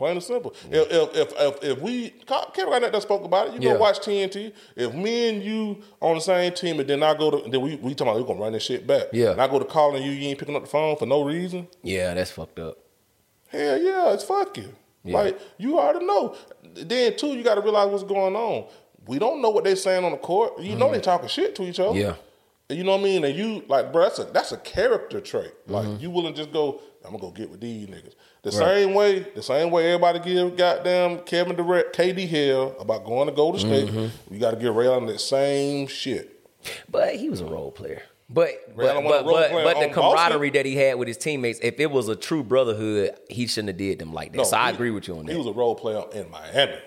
Plain and simple. If, if if if if we Kevin Garnett that spoke about it, you Yeah. go watch TNT. If me and you on the same team, and then I go to then we we talking about we gonna run this shit back. Yeah. And I go to calling you, you ain't picking up the phone for no reason. Yeah, that's fucked up. Hell yeah, it's fuck you. Yeah. Like you already know. Then too, you got to realize what's going on. We don't know what they saying on the court. You know they talking shit to each other. Mm-hmm. Yeah. You know what I mean? And you like, bro, that's a that's a character trait. Like Mm-hmm. you willing to just go, I'm gonna go get with these niggas. The same way, the same way everybody give goddamn Kevin Durant, KD hell about going to Golden State. Mm-hmm. You got to give Ray Allen that same shit. But he was a role player. But Ray but but wasn't a role but, but the camaraderie Boston. that he had with his teammates, if it was a true brotherhood, he shouldn't have did them like that. so I agree with you on that. He was a role player in Miami.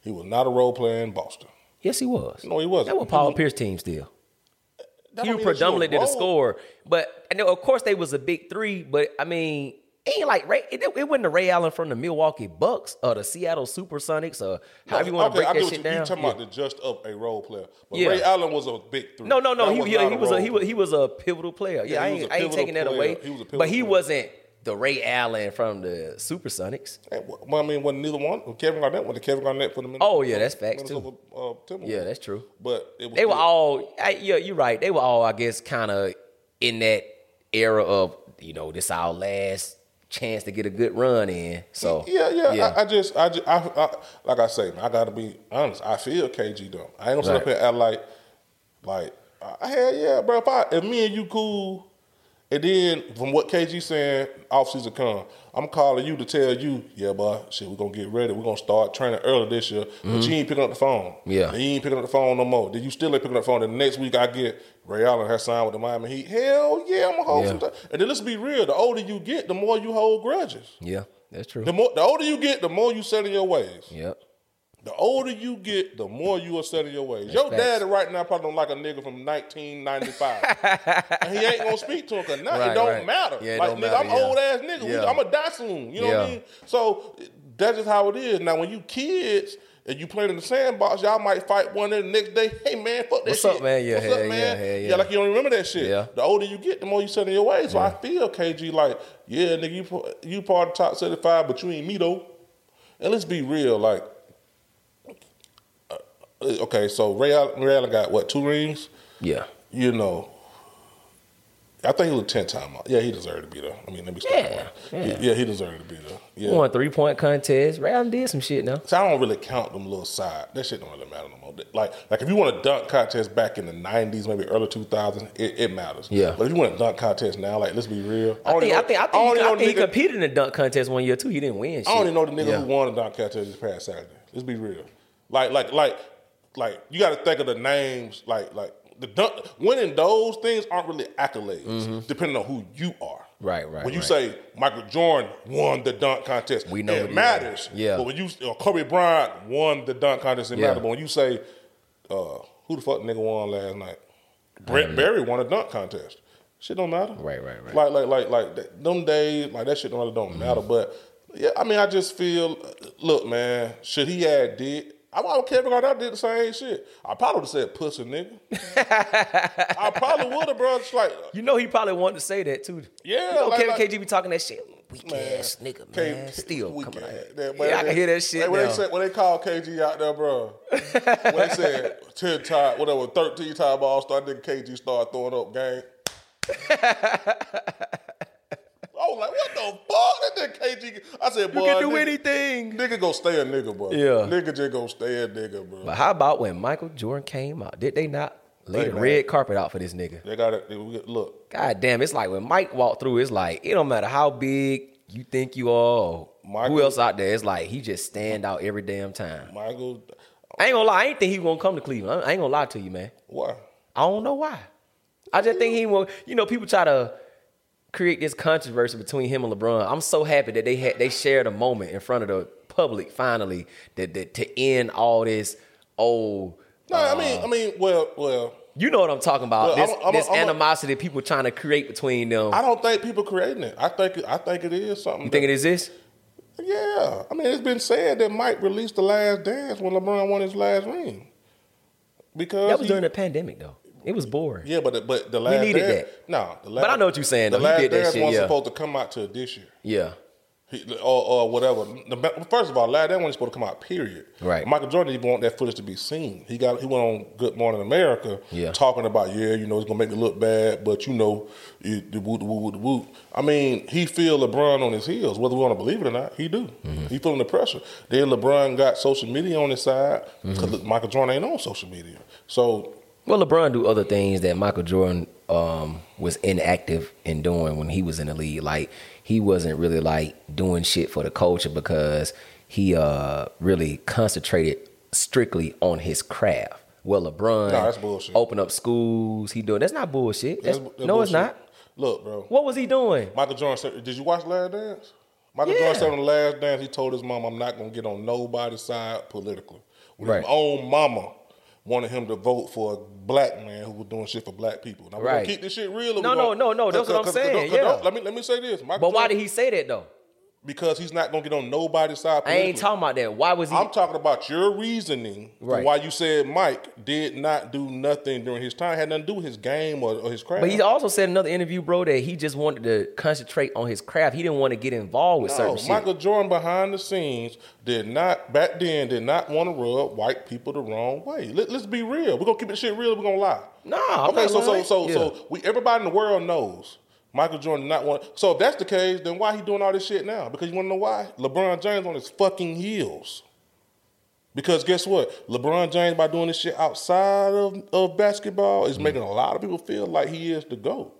He was not a role player in Boston. yes, he was. No, he wasn't. That was Paul was- Pierce team still. He don't was mean that you a predominantly the role- scorer. But and of course they was a big three. But I mean, it ain't like Ray. It, it wasn't the Ray Allen from the Milwaukee Bucks or the Seattle SuperSonics or however you want to Okay, break get that shit you, you talking Yeah. about the just up a role player, but Yeah. Ray Allen was a big three. No, no, no. That He, was he, not he was a, he was he was a pivotal player. Yeah, Yeah, I he was ain't, I ain't taking that away. He was a pivotal but he player. wasn't the Ray Allen from the Supersonics. Well, I mean, wasn't neither one. Kevin Garnett went to Kevin Garnett for the Minnesota. Oh, yeah, that's facts, too. Uh. Yeah, that's true. But it was They were all. I, yeah, you're right. They were all, I guess, kind of in that era of you know this our last chance to get a good run in. So Yeah, yeah. I, I just, I just, I, I, like I say, I gotta be honest. I feel KG though. I ain't gonna sit up Right. here and act like, like, uh, hell yeah, bro. If I, if me and you cool, and then from what KG saying, off season come, I'm calling you to tell you, yeah, boy, shit, we gonna get ready. We're gonna start training early this year. But you ain't picking up the phone. Mm-hmm. Yeah. You ain't picking up the phone no more. Then you still ain't picking up the phone. The next week I get Ray Allen has signed with the Miami Heat. Hell yeah, I'm gonna hold Yeah. some time. And then let's be real. The older you get, the more you hold grudges. yeah, that's true. The more, the older you get, the more you set in your ways. Yep. The older you get, the more you are set in your ways. Your facts. daddy right now probably don't like a nigga from 1995. and he ain't gonna speak to him because now Right, it don't right. matter. Yeah, like, nigga, matter, I'm yeah. old ass nigga. Yeah. I'm a die soon. You know what I mean? So that's just how it is. Now, when you kids and you playing in the sandbox, y'all might fight one day the next day. Hey man, fuck that shit?" What's shit. up, man? Yeah, What's up, yeah, man? hell yeah. like you don't remember that shit. Yeah. The older you get, the more you set in your ways. So I feel KG like, yeah, nigga, you you part of the top 75, but you ain't me though. And let's be real, like, Uh, okay, so Ray Allen, Ray Allen got what two rings? Yeah. You know, I think he was ten time. Yeah, he deserved to be there. I mean, let me stop. Yeah, yeah, yeah, he deserved to be there. Yeah. Won three point contest. Ray Allen did some shit now. So I don't really count them little side. That shit don't really matter no more. Like, like if you want a dunk contest back in the '90s, maybe early 2000s, it, it matters. Yeah. But if you want a dunk contest now, like let's be real. I only think, I think, I think, he, I know think he nigga- competed in a dunk contest one year too. He didn't win. Shit. I don't even know the nigga Yeah. who won the dunk contest this past Saturday. Let's be real. Like, like, like, like you got to think of the names. Like, like the dunk winning those things aren't really accolades, depending on who you are. Mm-hmm. Right, right, When you right. say Michael Jordan won the dunk contest, We know it matters. Yeah. But when you or Kobe Bryant won the dunk contest, it Yeah. matters. But when you say uh, who the fuck nigga won last night, Brett Berry won a dunk contest. Shit don't matter. Right, right, right. Like, like, like, like that, them days, like that shit don't really don't matter. But yeah, I mean, I just feel, look, man, should he had did? I would Kevin Garnett did the same shit. I probably would have said pussy nigga. I probably would have, bro. It's like, uh, You know he probably wanted to say that too. Yeah, You know, like- Kevin like- KG be talking that shit. Weak man, ass nigga, man. K- Still we coming can- out. that- Yeah, I can hear that shit Hey, when, they said, when they called KG out there, bro, when they said 10 time, whatever, 13 time all star, nigga KG started throwing up game. I was like, what the fuck? That nigga KG. I said, boy, You can do nigga, anything. Nigga go stay a nigga, bro. Yeah. Nigga just go stay a nigga, bro. But how about when Michael Jordan came out? Did they not lay Hey, the man. red carpet out for this nigga? They got it. Look, God damn, it's like when Mike walked through, it's like it don't matter how big you think you are, or Michael- who else out there. It's like he just stand out every damn time. Michael, I ain't gonna lie, I ain't think he gonna come to Cleveland. I ain't gonna lie to you, man. why? I don't know why. I just think he will. You know, people try to create this controversy between him and LeBron. I'm so happy that they had they shared a moment in front of the public finally that, that to end all this old. No, I mean, um, I mean, well, well, You know what I'm talking about? Well, this I'm I'm this I'm animosity people trying to create between them. I don't think people creating it. I think, I think it is something. you think that- it is this? Yeah, I mean, it's been said that Mike released the last dance when LeBron won his last ring. Because That was he- during the pandemic though. It was boring. yeah, but the, but the last we needed dance, that. No, the last, But I know what you're saying, The though. He last that dance shit, wasn't yeah. supposed to come out till this year. Yeah. He, or, or whatever. The, first of all, last that wasn't supposed to come out. Period. Right. Michael Jordan didn't want that footage to be seen. He got he went on Good Morning America, Yeah. talking about yeah, you know, it's gonna make me look bad, but you know, the woot the woot the woot. I mean, he feel LeBron on his heels, whether we want to believe it or not. He do. Mm-hmm. He feeling the pressure. Then LeBron got social media on his side because Mm-hmm. Michael Jordan ain't on social media. So Well, LeBron do other things that Michael Jordan um, was inactive in doing when he was in the league. Like he wasn't really like doing shit for the culture because he uh, really concentrated strictly on his craft. Well, LeBron Nah, that's bullshit. Open up schools. He doing that's not bullshit. That's, that's- that's no, it's not. Look, bro. What was he doing? Michael Jordan said, did you watch Last Dance? Michael Yeah. Jordan said on the Last Dance, he told his mom, I'm not going to get on nobody's side politically. When Right. his own mama wanted him to vote for a black man who was doing shit for black people. Now, we're gonna keep this shit real. No, no, no, no, that's what I'm saying, yeah. let, me, let me say this. Michael But why did he say that though? Because he's not going to get on nobody's side I ain't talking about that. Why was he? I'm talking about your reasoning for Right. why you said Mike did not do nothing during his time. Had nothing to do with his game or, or his craft. But he also said in another interview, bro, that he just wanted to concentrate on his craft. He didn't want to get involved with No, certain shit. Michael Jordan behind the scenes did not back then did not want to rub white people the wrong way. Let, us be real. We're gonna keep it shit real. We're gonna lie. Nah, I'm okay. So so lying. so Yeah. so we everybody in the world knows Michael Jordan not want. So if that's the case, then why he doing all this shit now? Because you want to know why? LeBron James on his fucking heels. Because guess what? LeBron James by doing this shit outside of, of basketball is mm-hmm. making a lot of people feel like he is the GOAT.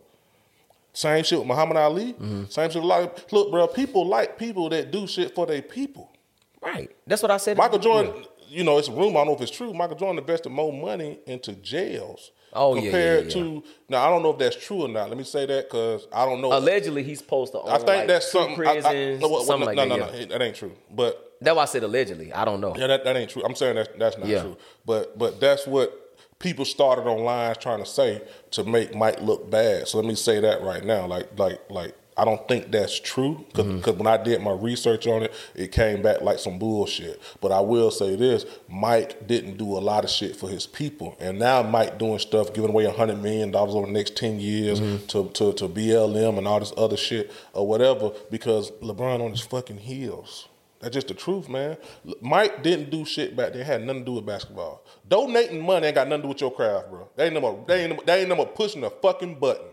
Same shit with Muhammad Ali. Mm-hmm. Same shit with a lot of look, bro, people like people that do shit for their people. Right. That's what I said. Michael Jordan, you know, it's a rumor. I don't know if it's true. Michael Jordan invested more money into jails. Oh, yeah, yeah, compared yeah, to now, I don't know if that's true or not. Let me say that because I don't know. Allegedly, he's supposed to own I think like that's something. I- I- prisons, no, what- something no, like no, that. no, yeah. no, that ain't true. But That's why I said allegedly. I don't know. yeah, that, that ain't true. I'm saying that's that's not Yeah. true. But but that's what people started online trying to say to make Mike look bad. So let me say that right now. Like like like I don't think that's true because Mm-hmm. when I did my research on it, it came back like some bullshit. But I will say this: Mike didn't do a lot of shit for his people, and now Mike doing stuff, giving away hundred million dollars over the next ten years Mm-hmm. to, to to BLM and all this other shit or whatever because LeBron on his fucking heels. That's just the truth, man. Mike didn't do shit back then. Had nothing to do with basketball. Donating money ain't got nothing to do with your craft, bro. They ain't number. They ain't. They ain't number pushing a fucking button.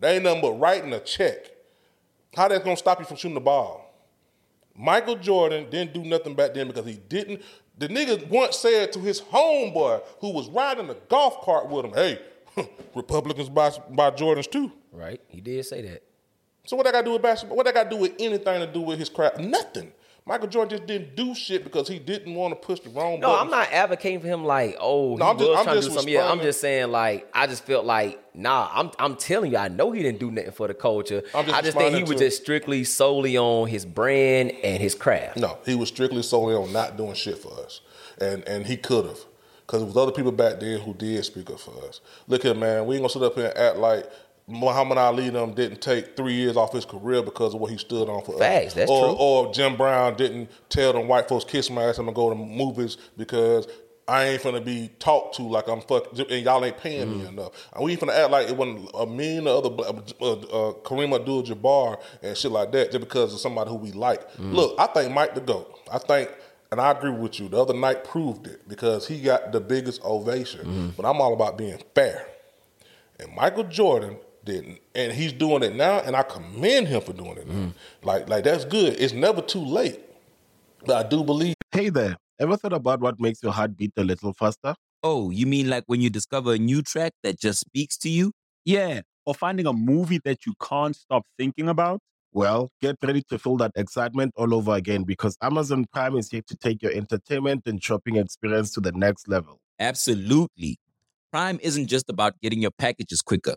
They ain't nothing but writing a check. How that's gonna stop you from shooting the ball? Michael Jordan didn't do nothing back then because he didn't. The nigga once said to his homeboy who was riding a golf cart with him, "Hey, Republicans buy buy Jordans too." Right. He did say that. So what I got to do with basketball? What I got to do with anything to do with his craft? Nothing. Michael Jordan just didn't do shit because he didn't want to push the wrong. Button. No, buttons. I'm not advocating for him like, oh, he No, I'm just- I'm trying to just do something. Yeah, I'm just saying like, I just felt like, nah, I'm I'm telling you, I know he didn't do nothing for the culture. Just I just think he was just strictly solely on his brand and his craft. No, he was strictly solely on not doing shit for us, and and he could have, because there was other people back then who did speak up for us. Look here, man, we ain't gonna sit up here and act like Muhammad Ali them didn't take three years off his career because of what he stood on for Facts, us. that's or, true. Or Jim Brown didn't tell them white folks kiss my ass. I'm gonna go to movies because. I ain't finna be talked to like I'm fuck, and y'all ain't paying Mm. me enough. And we ain't finna act like it wasn't a million other uh, uh, Kareem Abdul-Jabbar and shit like that just because of somebody who we like. Mm. Look, I think Mike the GOAT. I think, and I agree with you. The other night proved it because he got the biggest ovation. Mm-hmm. But I'm all about being fair. And Michael Jordan didn't, and he's doing it now, and I commend him for doing it. Mm-hmm. Like, like that's good. It's never too late. But I do believe. Hey there, ever thought about what makes your heart beat a little faster? Oh, you mean like when you discover a new track that just speaks to you? Yeah. Or finding a movie that you can't stop thinking about. Well, get ready to feel that excitement all over again because Amazon Prime is here to take your entertainment and shopping experience to the next level. Absolutely. Prime isn't just about getting your packages quicker.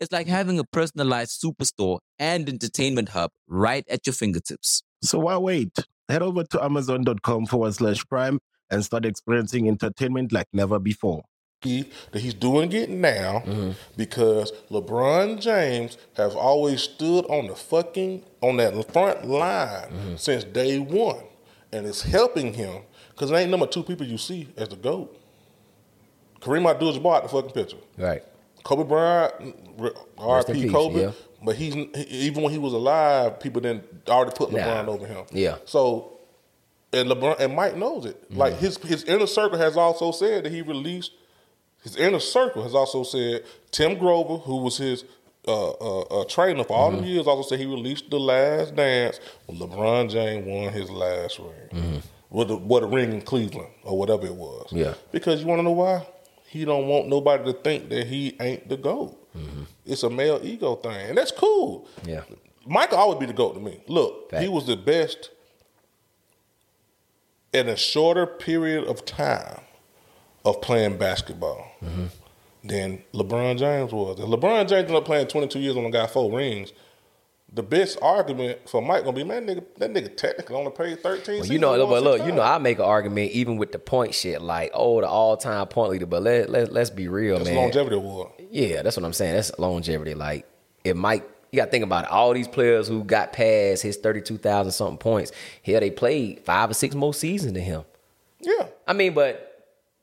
It's like having a personalized superstore and entertainment hub right at your fingertips. So why wait? Head over to amazon.com forward slash prime and start experiencing entertainment like never before. Keith, that he's doing it now mm-hmm. because LeBron James has always stood on the fucking on that front line mm-hmm. since day one, and it's helping him because there ain't number two people you see as the goat. Kareem Abdul-Jabbar at the fucking picture. Right. Kobe Bryant, R.P. Rest in R.I.P. peace, Kobe. yeah. But he's he- even when he was alive, people didn't already put Nah. LeBron over him. Yeah. So, and LeBron and Mike knows it. Mm-hmm. Like his his inner circle has also said that he released. His inner circle has also said Tim Grover, who was his uh, uh, uh, trainer for all Mm-hmm. them years, also said he released the Last Dance when LeBron James won his last ring, with the, what a ring in Cleveland or whatever it was. Mm-hmm. Yeah. Because you want to know why? He don't want nobody to think that he ain't the goat. Mm-hmm. It's a male ego thing, and that's cool. Yeah. Michael always be the goat to me. Look, he was the best in a shorter period of time of playing basketball mm-hmm. than LeBron James was. If LeBron James ended up playing 22 years on and got four rings, the best argument for Mike gonna be, man, nigga, that nigga technically only paid 13 Well, you know, but look, you know. I make an argument even with the point shit, like, oh, the all time point leader. But let let let's be real, That's man. longevity award. Yeah, that's what I'm saying. That's longevity. Like, if Mike You got to think about it. All these players who got past his thirty-two thousand something points, here they played five or six more seasons than him. Yeah. I mean, but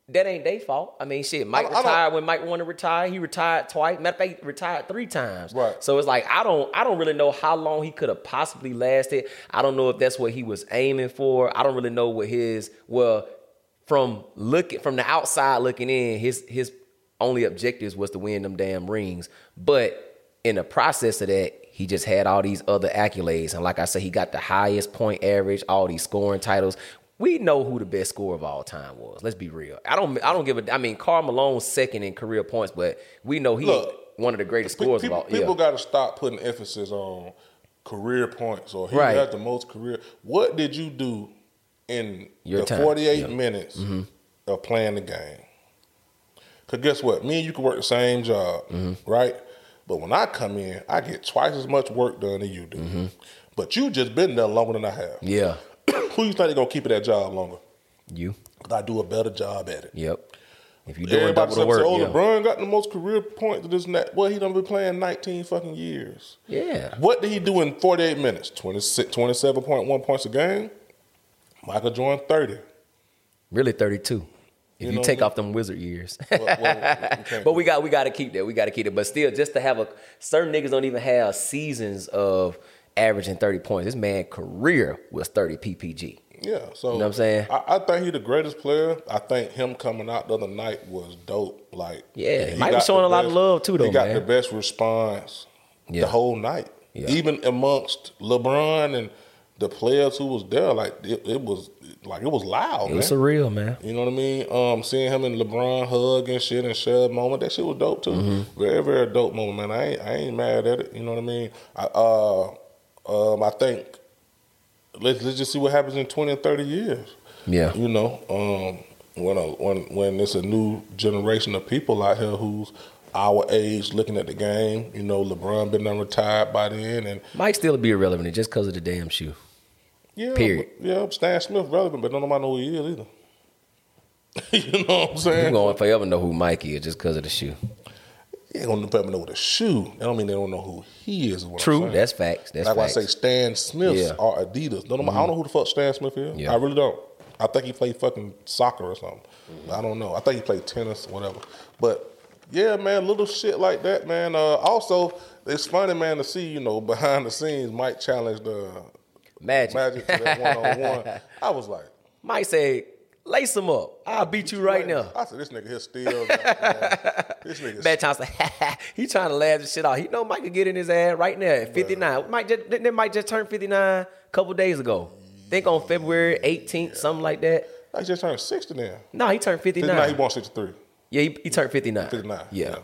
that ain't their fault. I mean, shit. Mike I- I retired when Mike wanted to retire. He retired twice. Matter of fact, he retired three times. Right. So it's like I don't, I don't really know how long he could have possibly lasted. I don't know if that's what he was aiming for. I don't really know what his well, from looking from the outside looking in, his his only objectives was to win them damn rings. But in the process of that, he just had all these other accolades. And like I said, he got the highest point average, all these scoring titles. We know who the best scorer of all time was. Let's be real. I don't I don't give a I mean Karl Malone's second in career points, but we know he Look, one of the greatest Pe- scorers people of all people yeah. got to stop putting emphasis on career points or he Right. has the most career. What did you do in Your the time, 48 yeah. Mm-hmm. minutes of playing the game? Because guess what? Me and you can work the same job, Mm-hmm. right? But when I come in, I get twice as much work done than you do. Mm-hmm. But you just been there longer than I have. Yeah. Who you think they gonna keep at that job longer? You. 'Cause I do a better job at it. Yep. If you're doing Everybody double the work, oh, yeah. LeBron got the most career points to this and that. Well, he done been playing 19 fucking years. Yeah. What did he do in 48 minutes? 26, 27.1 points a game. Michael Jordan 30. Really 32. If You you, know take off them wizard years. Well, well, we but we got we got to keep that. We got to keep it. But still, just to have a certain niggas don't even have seasons of averaging 30 points. This man career was 30 PPG. Yeah, so You know what I'm saying? I, I think he the greatest player. I think him coming out the other night was dope. Like, Yeah, he Mike got was showing a lot of love too, though, He got man. the best response Yeah. the whole night, Yeah. even amongst LeBron and the players who was there. Like, it, it was like it was loud. It was man. surreal, man. You know what I mean? Um, seeing him and LeBron hug and shit and share a moment, that shit was dope too. Mm-hmm. Very, very dope moment, man. I ain't, I ain't mad at it. You know what I mean? I, uh, um, I think let's let's just see what happens in twenty and thirty years. Yeah. You know, um, when a, when when there's a new generation of people out here who's our age looking at the game. You know, LeBron been done retired by then, and Mike still be irrelevant just because of the damn shoe. yeah, Period. but- yeah, Stan Smith relevant, but don't nobody know who he is either. you know what I'm saying? You're going to forever know who Mike is just because of the shoe. They don't probably know the shoe. That don't mean they don't know who he is. is what I'm True, that's facts. That's Like when I say Stan Smith Yeah. Mm-hmm. or Adidas. Don't know, I don't know who the fuck Stan Smith is. Yeah. I really don't. I think he played fucking soccer or something. I don't know. I think he played tennis or whatever. But yeah, man, little shit like that, man. Uh, also, it's funny, man, to see, you know, behind the scenes, Mike challenged the Magic. Magic to that one on one. I was like, Mike said, lace him up. I'll beat you right now. I said, this nigga here still. this nigga Bad to he trying to laugh this shit off. He know Mike could get in his ass right now at 59. Mike just that Mike just turned 59 a couple days ago. Think on February 18th, something like that. I just turned 60 now. No, he turned 59. Now he born 63. yeah, he, he turned 59. 59, Yeah. yeah.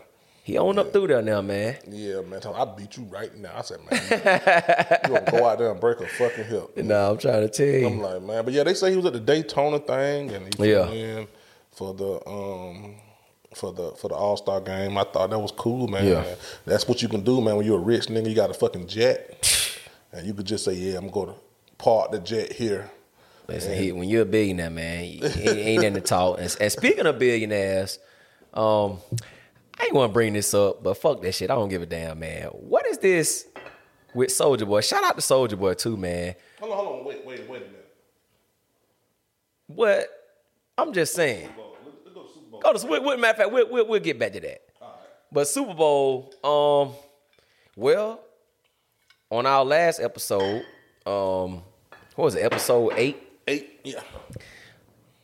He on up through there now, man. Yeah, man. I beat you right now. I said, man, you gonna go out there and break a fucking hip. No, I'm trying to tell you. I'm like, man. But yeah, they say he was at the Daytona thing and he Yeah. came in for the um for the for the All Star game. I thought that was cool, man. Yeah. That's what you can do, man. When you're a rich nigga, you got a fucking jet, and you could just say, yeah, I'm going to park the jet here. Listen, he, when you're a billionaire, man, he, he ain't nothing to talk. And, and speaking of billionaires, um, I ain't want to bring this up, but fuck that shit. I don't give a damn, man. What is this with Soulja Boy? Shout out to Soulja Boy too, man. Hold on, hold on, wait, wait, wait a minute. What? I'm just saying. Go to the Super Bowl. Matter of fact, we'll, we'll, we'll get back to that. But Super Bowl, um, well, on our last episode, um, what was it, episode eight? Eight, yeah.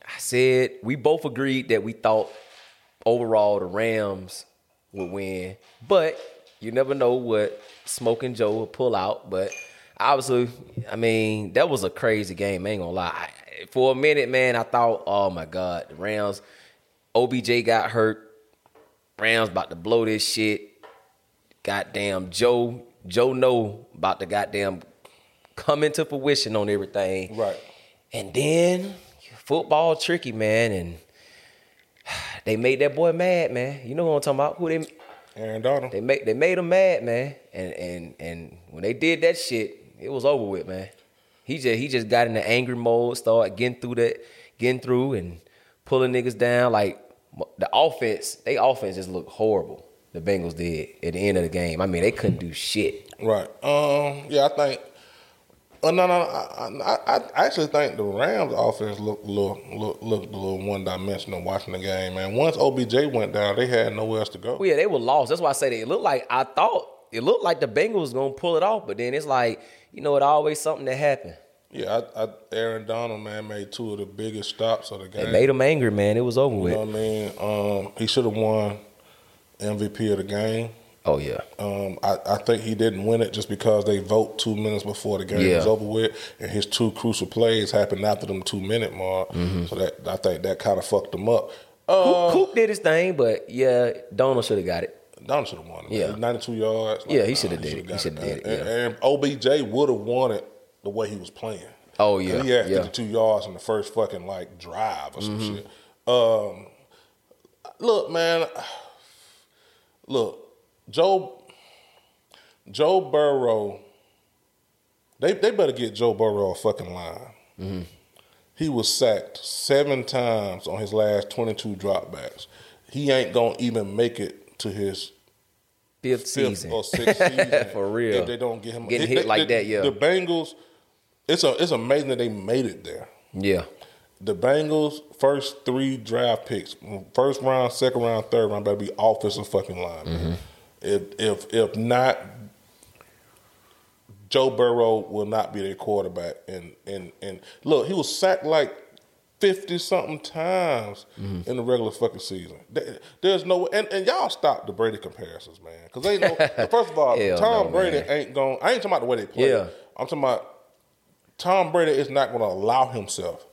I said we both agreed that we thought overall the Rams would win, but you never know what Smoking Joe will pull out. But obviously, I mean, that was a crazy game. I ain't gonna lie. For a minute, man, I thought, oh my God, the Rams, OBJ got hurt. Rams about to blow this shit. Goddamn Joe, Joe No about to goddamn come into fruition on everything. Right. And then football tricky, man, and they made that boy mad, man. You know what I'm talking about? Who they Aaron Donald. they made they made him mad, man. And and and when they did that shit, it was over with, man. He just he just got in the angry mode, started getting through that, getting through and pulling niggas down. Like the offense, they offense just looked horrible. The Bengals did at the end of the game. I mean, they couldn't do shit. Right. Um. Yeah, I think. Uh, no, no, no. I, I, I actually think the Rams' offense looked look, look, looked a little one dimensional watching the game, man. Once OBJ went down, they had nowhere else to go. Well, yeah, they were lost. That's why I say that. It looked like I thought it looked like the Bengals was gonna pull it off, but then it's like you know, it always something that happened. Yeah, I, I, Aaron Donald, man, made two of the biggest stops of the game. It made him angry, man. It was over You with. know what I mean? Um, he should have won MVP of the game. Oh yeah. Um, I, I think he didn't win it just because they vote two minutes before the game Yeah. was over with, and his two crucial plays happened after them two minute mark. Mm-hmm. So that I think that kind of fucked him up. Uh, Coop, Coop did his thing, but yeah, Donald should have got it. Donald should have won it. Yeah. 92 yards. Yeah, he shoulda did it. He shoulda did it, And, and OBJ would have won it the way he was playing. Oh yeah, He had yeah. 52 yards in the first fucking like drive or some Mm-hmm. shit. Um, look, man. Look, Joe. Joe Burrow. They they better get Joe Burrow a fucking line. Mm-hmm. He was sacked seven times on his last 22 dropbacks. He ain't gonna even make it to his Fifth fifth season. or sixth season For real. If they don't get him Getting they- hit they- like the- that, yeah. The Bengals, it's a it's amazing that they made it there. Yeah. The Bengals first three draft picks, first round, second round, third round, better be offensive fucking line. Mm-hmm. If if if not, Joe Burrow will not be their quarterback. And and and look, he was sacked like fifty something times Mm-hmm. in the regular fucking season. There's no and, and y'all stop the Brady comparisons, man. Because they know first of all, Hell Tom no, Brady man. ain't going. I ain't talking about the way they play. Yeah. I'm talking about Tom Brady is not going to allow himself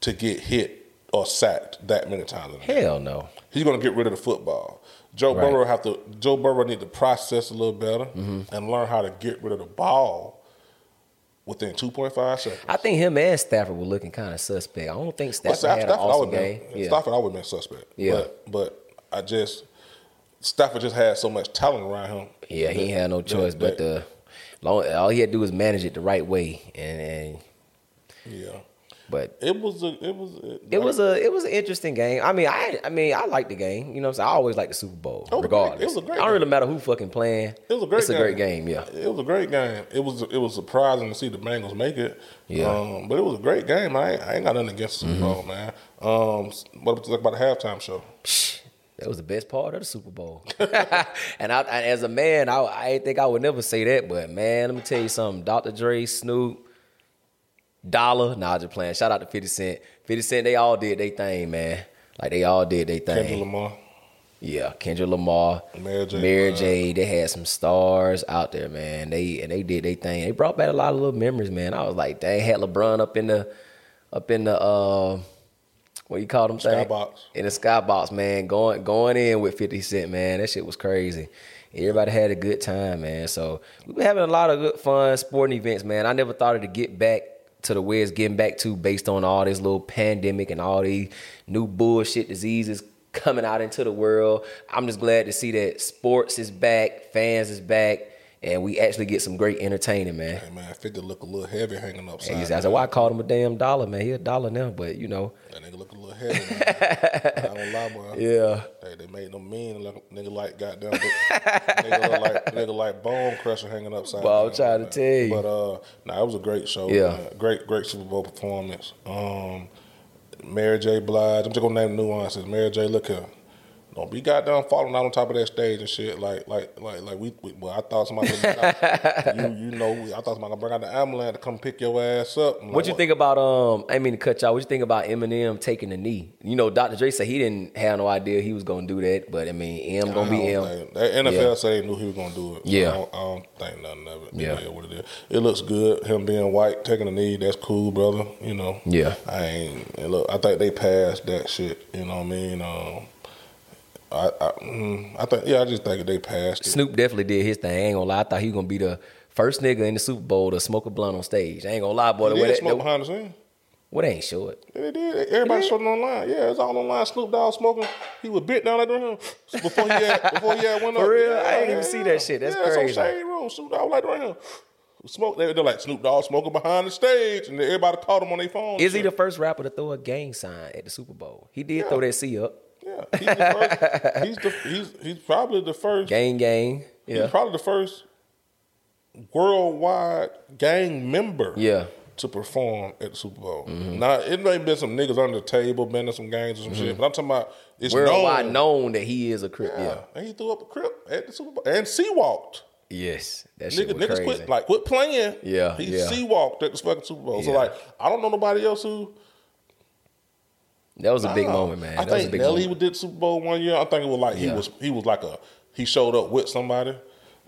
to get hit or sacked that many times. in a game. Hell no. He's going to get rid of the football. Joe Right. Burrow have to. Joe Burrow need to process a little better Mm-hmm. and learn how to get rid of the ball within 2.5 seconds. I think him and Stafford were looking kind of suspect. I don't think Well, Stafford had an awesome game. been, Yeah. Stafford always been suspect. Yeah. But, but I just Stafford just had so much talent around him. Yeah, he had no that- choice but that- to. Long, all he had to do was manage it the right way, and, and yeah. But It was a. It was. A, it was a it was an interesting game. I mean, I I mean, I like the game. You know, what I'm saying I always like the Super Bowl, was a great- regardless. it was a great I don't really matter who fucking playing. It was a great It's game. a great game. Yeah, It was a great game. It was it was surprising to see the Bengals make it. Yeah. Mm-hmm. Um, but it was a great game. I ain't, I ain't got nothing against the Super Bowl, man. Um, what about about the halftime show? that was the best part of the Super Bowl. and I, I, as a man, I I think I would never say that, but man, let me tell you something. Dr. Dre, Snoop, Dollar, nah, just playing. Shout out to 50 Cent. 50 Cent, they all did their thing, man. Like they all did their thing. Kendrick Lamar. Yeah, Kendrick Lamar, Mary J. Mary. J. They had some stars out there, man. They and they did their thing. They brought back a lot of little memories, man. I was like, they had LeBron up in the, up in the, uh, what you call them? thing? Skybox. In the skybox, man. Going going in with Fifty Cent, man. That shit was crazy. Everybody had a good time, man. So we've been having a lot of good fun sporting events, man. I never thought it'd get back to the way it's getting back to based on all this little pandemic and all these new bullshit diseases coming out into the world. I'm just glad to see that sports is back, fans is back, and we actually get some great entertaining, man. Hey man, 50 look a little heavy hanging upside. And I said, why I called him a damn dollar, man? He a dollar now, but you know, That nigga look a little heavy. I don't lie, boy. yeah. Hey, they made them mean like nigga like goddamn nigga look like like bone crusher hanging upside. Down. Well, I'm trying to tell you. But uh, nah, it was a great show. Yeah. man. great great Super Bowl performance. Um, Mary J. Blige. I'm just gonna name the nuances. Mary J. Look here. Don't be goddamn falling out on top of that stage and shit. Like, like, like, like we. we well, I thought somebody. Was, you, you know, I thought somebody gonna bring out the ambulance to come pick your ass up. I'm What like, you think about um? I mean to cut y'all. What you think about Eminem taking the knee? You know, Dr. Dre said he didn't have no idea he was gonna do that, but I mean, M gonna be M. think- The NFL Yeah. say they knew he was gonna do it. Yeah. I don't, I don't think nothing of it. Yeah. Yeah, what it is. It looks good. Him being white, taking the knee, that's cool, brother. You know. Yeah. I ain't. Look, I think they passed that shit. You know what I mean? Um, I, I, mm, I think. Yeah, I just think they passed it. Snoop definitely did his thing. I ain't gonna lie. I thought he was gonna be the first nigga in the Super Bowl to smoke a blunt on stage. I ain't gonna lie, boy. The They did that, smoke the, behind the scenes. what ain't short. Yeah, they did. Everybody showed it online. Yeah, it's all online. Snoop Dogg smoking. He was bit down like him before he had before he had one up. For real? Yeah, I ain't even see that shit. That's yeah, crazy. It's on Shade Room. Snoop Dogg was like right here. Smoke. They, they're like Snoop Dogg smoking behind the stage, and everybody caught him on their phone. Is he the first rapper to throw a gang sign at the Super Bowl? He did throw that C up. Yeah, Yeah, he's the first. he's the he's he's probably the first. Gang gang. He's probably the first worldwide gang member. Yeah. Mm-hmm. To perform at the Super Bowl. Now it may have been some niggas under the table, been in some gangs or some shit, but I'm talking about it's Worldwide known. known that he is a crip. Yeah. Yeah. and he threw up a crip at the Super Bowl and C-walked. Yes. That shit Niggas, crazy. quit like quit playing. Yeah, he yeah. C-walked at the fucking Super Bowl. So like, I don't know nobody else who. That was a big moment, man. I that was a think big Nelly moment. did Super Bowl one year. I think it was like he Yeah. was he was like a he showed up with somebody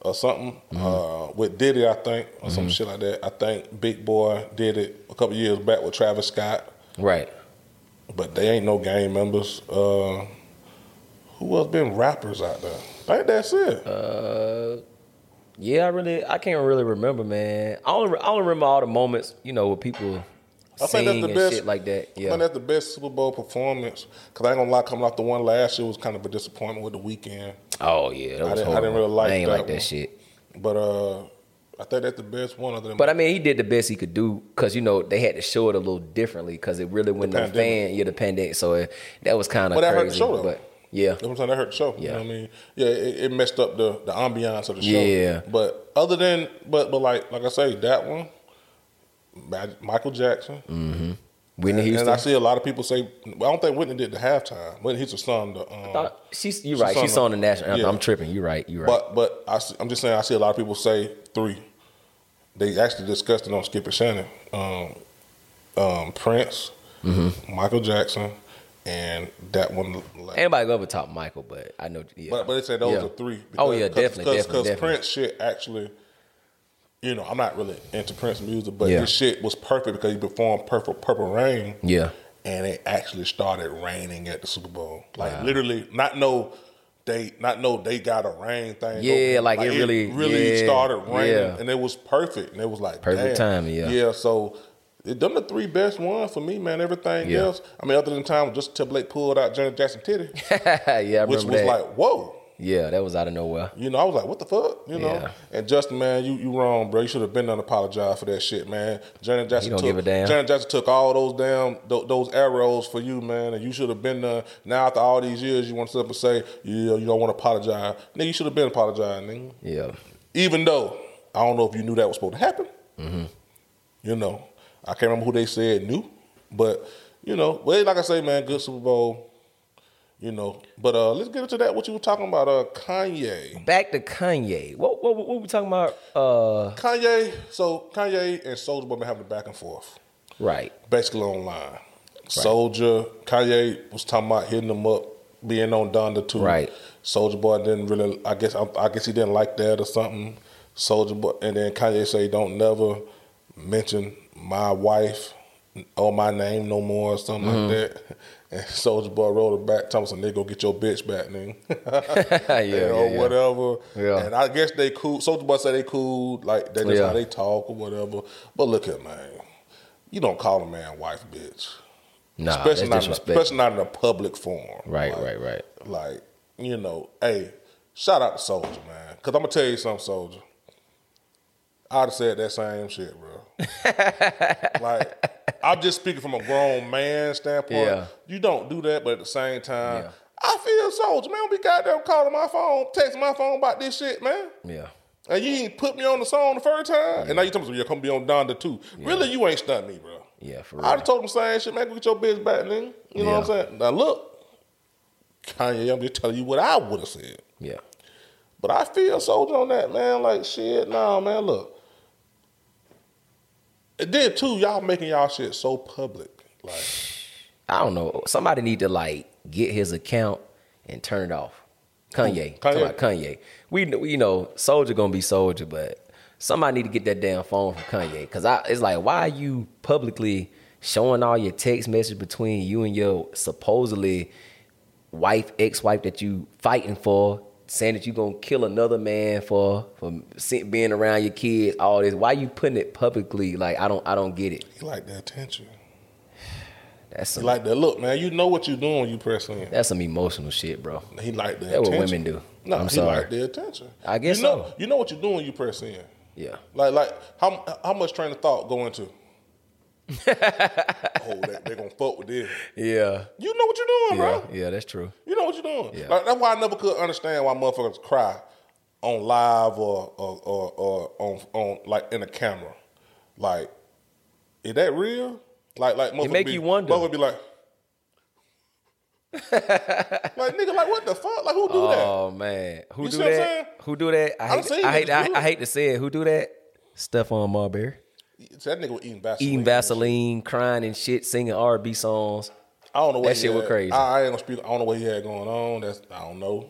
or something Mm-hmm. uh, with Diddy, I think, or some shit like that. I think Big Boi did it a couple years back with Travis Scott, Right. but they ain't no gang members. Uh, who else been rappers out there? I think that's it. Uh, Yeah, I really, I can't really remember, man. I only, I only remember all the moments, you know, with people I sing think that's the best shit like that. Yeah. I think that's the best Super Bowl performance. Cause I ain't gonna lie, coming off the one last year was kind of a disappointment with the Weeknd. oh yeah, that I was didn't, I didn't really like I ain't that like that one. shit. But uh, I think that's the best one of them. But I mean, he did the best he could do because you know they had to show it a little differently because it really wasn't no pandemic. fan. Yeah, the pandemic. So it, that was kind of But that crazy. hurt the show, though. But yeah, You know what I'm saying? That hurt the show. You Yeah. know what I mean? Yeah, it, it messed up the, the ambiance of the show. Yeah. But other than, but but like like I say, that one, Michael Jackson. Whitney And, Houston. and I see a lot of people say, I don't think Whitney did the halftime. Whitney Houston's son, the um, thought she's you're She right. sung She's the- on the national anthem. yeah. I'm tripping. You're right. You're right. But but I, am just saying I see a lot of people say three. They actually discussed it on Skip and Shannon. Um, um, Prince, Mm-hmm. Michael Jackson, and that one. Anybody go over top Michael, but I know. Yeah. But but they said those Yeah. are three. Oh, yeah, definitely, Because definitely, definitely. Prince shit actually, you know, I'm not really into Prince music, but Yeah. his shit was perfect because he performed Purple Purple Rain. Yeah. and it actually started raining at the Super Bowl. Like literally, not no they not no they got a rain thing. Yeah, going. like it really- really yeah, started raining, yeah. and it was perfect. And it was like Perfect damn. timing, yeah. yeah. So. It done the three best ones for me, man. Everything Yeah. else, I mean, other than time Justin Timberlake pulled out Janet Jackson titty, yeah, I remember which was that. like, whoa. Yeah, that was out of nowhere. You know, I was like, what the fuck? You know? Yeah. And Justin, man, you you wrong, bro. You should have been done apologize for that shit, man. Janet Jackson took give a damn. Janet Jackson took all those damn tho- those arrows for you, man, and you should have been done. Now after all these years, you want to sit up and say, yeah, you don't want to apologize. Nigga, you should have been apologizing, nigga. Yeah. Even though I don't know if you knew that was supposed to happen. Mm-hmm. You know, I can't remember who they said knew, but you know, well, like I say, man, good Super Bowl. You know, but uh let's get into that. What you were talking about, uh, Kanye. Back to Kanye. What what what we talking about? Uh, Kanye, so Kanye and Soulja Boy been having a back and forth, right. basically online. Soulja, Kanye was talking about hitting him up, being on Donda 2. Right. Soulja Boy didn't really. I guess I, I guess he didn't like that or something. Soulja Boy, and then Kanye say, "Don't never mention my wife or my name no more," or something Mm-hmm. like that. And Soulja Boy wrote it back, some nigga, "Go get your bitch back, nigga." yeah, you yeah, know, yeah. whatever. Yeah. And I guess they cool. Soulja Boy said they cool, like that's Yeah. how they talk or whatever. But look at man, you don't call a man wife bitch, Nah, especially not, in a, especially not in a public forum. Right, Like- right, right. Like you know, hey, shout out to Soulja man, because I'm gonna tell you something, Soulja. I'd have said that same shit, bro. like, I'm just speaking from a grown man standpoint. Yeah. You don't do that, but at the same time, Yeah. I feel Soulja, man. We goddamn calling my phone, texting my phone about this shit, man. Yeah. And you ain't put me on the song the first time, and now you're telling me you're gonna be on Donda 2. Really, you ain't stunned me, bro. Yeah, for I real. done told him the same shit, man. Go get your bitch back, nigga. You know what I'm saying? Now look, Kanye, I'm just telling you what I would have said. Yeah. But I feel Soulja on that, man. Like shit, nah, man. Look, and then too, y'all making y'all shit so public. Like, I don't know. Somebody need to like get his account and turn it off. Kanye. Kanye? about Kanye. We kn- you know, Soulja gonna be Soulja, but somebody need to get that damn phone from Kanye. Cause I it's like, why are you publicly showing all your text message between you and your supposedly wife, ex-wife that you fighting for, saying that you're gonna kill another man for for being around your kids, all this. Why you putting it publicly? Like I don't I don't get it. he like the attention. That's He some, like that. Look, man. You know what you're doing when you press in. that's some emotional shit, bro. He like the That's what women do. No, I'm he sorry. like the attention. I guess you know, so. You know what you're doing. when You press in. Yeah. Like, like how how much train of thought go into? oh, they, they gonna fuck with this. Yeah. You know what you're doing, Yeah. bro. Yeah, that's true. You know what you're doing. Yeah. Like, that's why I never could understand why motherfuckers cry on live or or, or, or on on like in a camera. Like, is that real? Like like motherfuckers make be, you wonder. Be like. like nigga, like what the fuck? Like who do that? Oh man, who You do see what I'm saying? that? Who do that? I hate, I, hate, I, I hate to say it. Who do that? Stephon Marbury. So that nigga was eating Vaseline. Eating Vaseline, crying and shit, singing R&B songs. I don't know what That he shit was crazy. I, I ain't gonna speak. I don't know what he had going on. That's I don't know.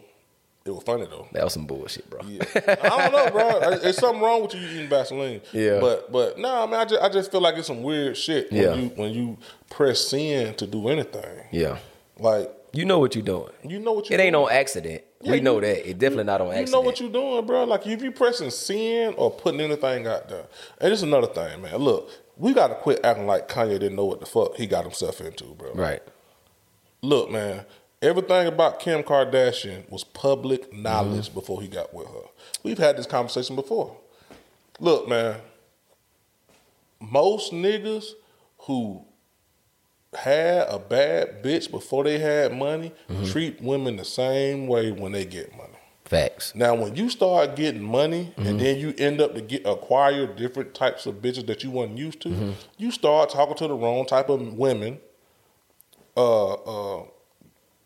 It was funny though. That was some bullshit, bro. Yeah. I don't know, bro. There's something wrong with you eating Vaseline. Yeah. But but no, I mean, I just I just feel like it's some weird shit when Yeah. you when you press sin to do anything. Yeah. Like You know what you're doing. you know what you're. It ain't no accident. Yeah, we know you- that. It definitely not on You know what you're doing, bro. Like if you pressing sin or putting anything out there, and it's another thing, man. Look, we got to quit acting like Kanye didn't know what the fuck he got himself into, bro. Right. Look, man, everything about Kim Kardashian was public knowledge Mm-hmm. before he got with her. We've had this conversation before. Look, man, most niggas who had a bad bitch before they had money Mm-hmm. treat women the same way when they get money. Facts. Now, when you start getting money Mm-hmm. and then you end up to get acquire different types of bitches that you weren't used to, Mm-hmm. you start talking to the wrong type of women. Uh, uh,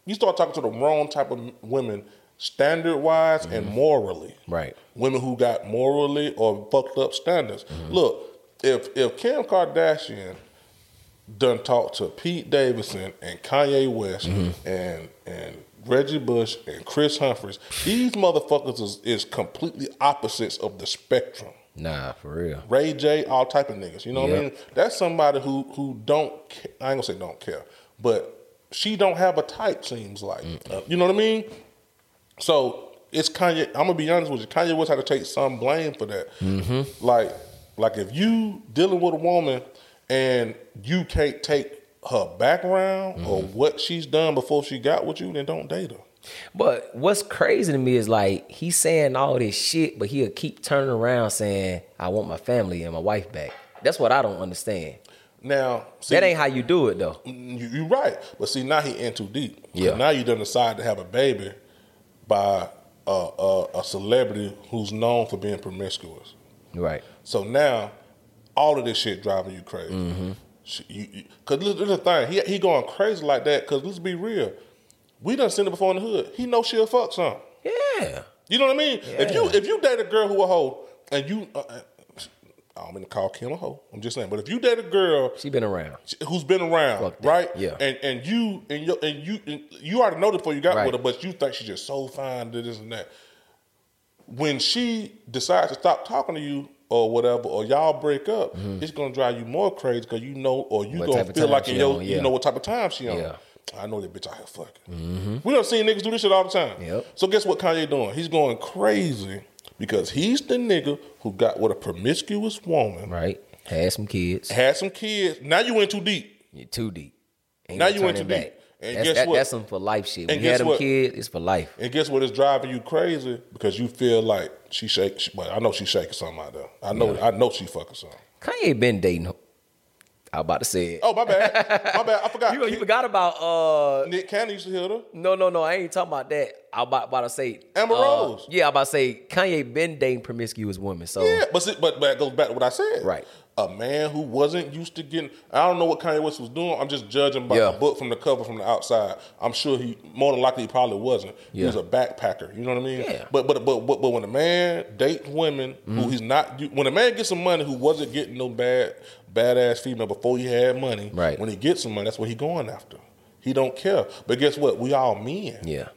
you start talking to the wrong type of women, standard wise and morally. Mm-hmm. Right. Women who got morally or fucked up standards. Mm-hmm. Look, if if Kim Kardashian done talked to Pete Davidson and Kanye West Mm-hmm. and and Reggie Bush and Kris Humphries, these motherfuckers is, is completely opposites of the spectrum. Nah, for real. Ray J, all type of niggas. You know what I mean? That's somebody who who don't. I ain't gonna say don't care, but she don't have a type. Seems like Uh, you know what I mean. So it's Kanye. I'm gonna be honest with you. Kanye West had to take some blame for that. Mm-hmm. Like like if you dealing with a woman and you can't take her background or Mm-hmm. what she's done before she got with you, then don't date her. But what's crazy to me is like he's saying all this shit, but he'll keep turning around saying, "I want my family and my wife back." That's what I don't understand. Now, see, that ain't how you do it though. You, you right, but see now he in too deep. Yeah. Now you done decide to have a baby by a, a, a celebrity who's known for being promiscuous. Right. So now all of this shit driving you crazy. Mm-hmm. You, you, Cause this, this is the thing. He he going crazy like that. Cause let's be real. We done seen it before in the hood. He know she'll fuck some. Yeah. You know what I mean? If you if you date a girl who a hoe and you. Uh, uh, I don't mean to call Kim a hoe. I'm just saying. But if you date a girl She been around. who's been around, that. right? Yeah. And and you and you and you and you already know this before you got Right. with her, but you think she's just so fine, did this and that. When she decides to stop talking to you or whatever, or y'all break up, it's gonna drive you more crazy because you know, or you Mm-hmm. What gonna feel like in your, on, you know what type of time she on. Yeah. I know that bitch out here fucking. We don't see niggas do this shit all the time. Yep. So guess what Kanye doing? He's going crazy because he's the nigga who got with a promiscuous woman, Right. Had some kids. had some kids. Now you went too deep. You're too deep. Ain't Now no you went too back. And that's, guess that, what? That's some for life shit. When And you had them what? kids, it's for life. And guess what is driving you crazy? Because you feel like she shake. She, well, I know she shaking something out there. I know. I know she fucking something. Kanye been dating. I was about to say it. Oh my bad. my bad. I forgot. you, you forgot about uh Nick Cannon used to hit her. no no no I ain't talking about that. I about, about to say Amber uh, Rose. Yeah, I about to say Kanye been dating promiscuous women. So Yeah, but see, but but it goes back to what I said. Right. A man who wasn't used to getting. I don't know what Kanye West was doing. I'm just judging by Yeah. the book from the cover from the outside. I'm sure he more than likely he probably wasn't. He was a backpacker. You know what I mean? Yeah. But but but but, but when a man dates women Mm-hmm. who he's not, when a man gets some money who wasn't getting no bad badass female before he had money. Right. When he gets some money, that's what he going after. He don't care. But guess what? We all men. yeah.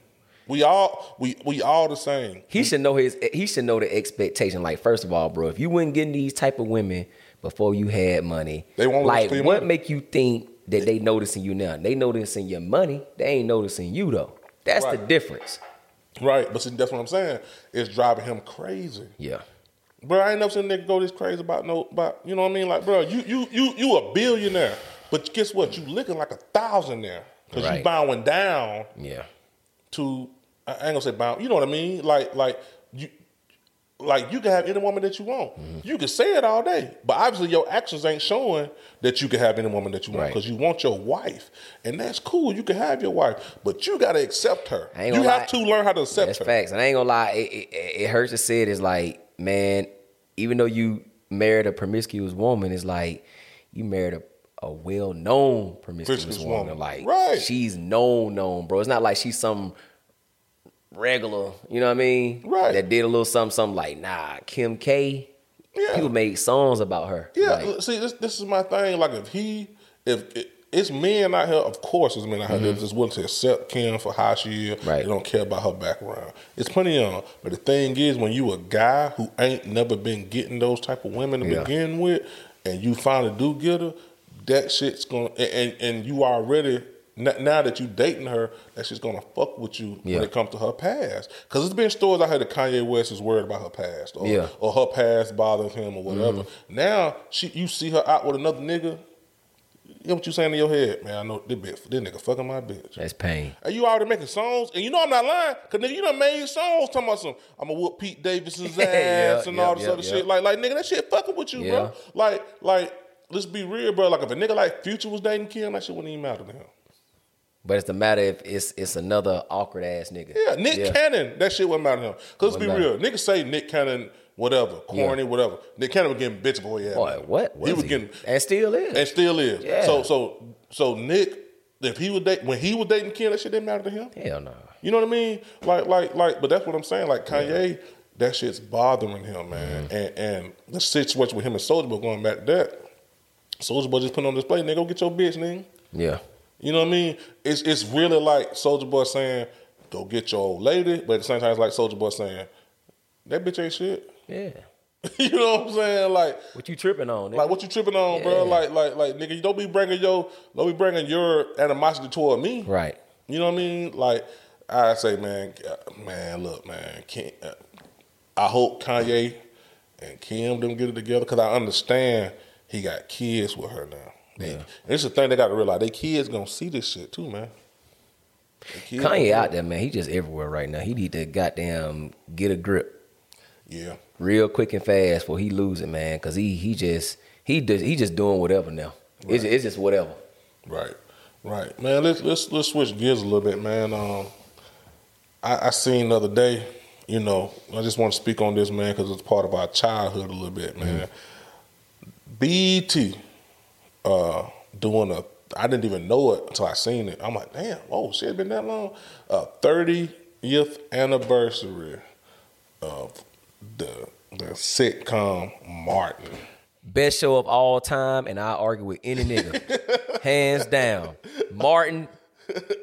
We all we we all the same. He should know his he should know the expectation. Like, first of all, bro, if you weren't getting these type of women before you had money, They won't like what money. make you think that they noticing you now? They noticing your money, they ain't noticing you though. That's the difference. Right. But see, that's what I'm saying. It's driving him crazy. Yeah. Bro, I ain't never seen a nigga go this crazy about no about you know what I mean? Like, bro, you you you you a billionaire, but guess what? You looking like a thousandaire because you bowing down Yeah. to I ain't gonna say bow. You know what I mean? Like like you like you can have any woman that you want. Mm-hmm. You can say it all day, but obviously your actions ain't showing that you can have any woman that you want Right. because you want your wife, and that's cool. You can have your wife, but you gotta accept her. You gonna have lie. to learn how to accept That's her. facts. And I ain't gonna lie, it, it, it hurts to say. It's like, man, even though you married a promiscuous woman, it's like you married a, a well known promiscuous Promiscuous woman. woman. Like Right. she's known, known, bro. It's not like she's some regular, you know what I mean? Right. That did a little something, something like, nah, Kim K. Yeah. People made songs about her. Yeah, Like, see, this this is my thing. Like, if he, if it, it's men out here, of course, it's men out here that's willing to accept Kim for how she is. Mm-hmm. Right. They don't care about her background. It's plenty of. But the thing is, when you a guy who ain't never been getting those type of women to Yeah. begin with, and you finally do get her, that shit's gonna, and and, and you already. N- Now that you dating her, that she's gonna fuck with you Yeah. when it comes to her past. Cause there's been stories I heard that Kanye West is worried about her past, or, Yeah. or her past bothers him, or whatever. Mm-hmm. Now she, you see her out with another nigga. You know what you saying in your head, man? I know this bitch, this nigga fucking my bitch. that's pain. And you already making songs, and you know I'm not lying, cause nigga, you done made songs talking about some. I'm gonna whoop Pete Davidson's ass Yeah, and all this other shit. Like, like nigga, that shit fucking with you, bro. Like, like, let's be real, bro. Like, if a nigga like Future was dating Kim, that shit wouldn't even matter to him. But it's the matter if it's it's another awkward ass nigga. Yeah, Nick Cannon, that shit wouldn't matter to him. Cause let's be Wouldn't real, niggas say Nick Cannon, whatever, corny, whatever. Nick Cannon was getting bitch he had. Boy, what? he was he? getting and still is. and still is. Yeah. So so so Nick, if he was date when he was dating Kim, that shit didn't matter to him. Hell no. You know what I mean? Like like like, but that's what I'm saying. Like Kanye, that shit's bothering him, man. Mm-hmm. And and the situation with him and Soulja Boy going back to that. Soulja Boy just put on display, nigga, go get your bitch, nigga. Yeah. You know what I mean? It's it's really like Soulja Boy saying, "Go get your old lady," but at the same time, it's like Soulja Boy saying, "That bitch ain't shit." Yeah. you know what I'm saying? Like, What you tripping on? Nigga? like what you tripping on, Yeah. bro? Like, like, like, nigga, you don't be bringing your, don't be bringing your animosity toward me. right. You know what I mean? Like, I say, man, uh, man, look, man, Kim, uh, I hope Kanye and Kim them get it together because I understand he got kids with her now. Yeah. It's the thing they got to realize. They kids gonna see this shit too, man. Kanye out there, man. He just everywhere right now. He need to goddamn get a grip Yeah, real quick and fast before he lose it, man. Cause he he just he just he just doing whatever now. It's, it's just whatever. right, right, man. Let's let's let's switch gears a little bit, man. Um, I, I seen the other day. You know, I just want to speak on this, man, because it's part of our childhood a little bit, man. BET uh, doing a. I didn't even know it until I seen it. I'm like, damn, oh shit, it been that long. Uh, 30th anniversary of the the sitcom Martin. Best show of all time, and I argue with any nigga, hands down. Martin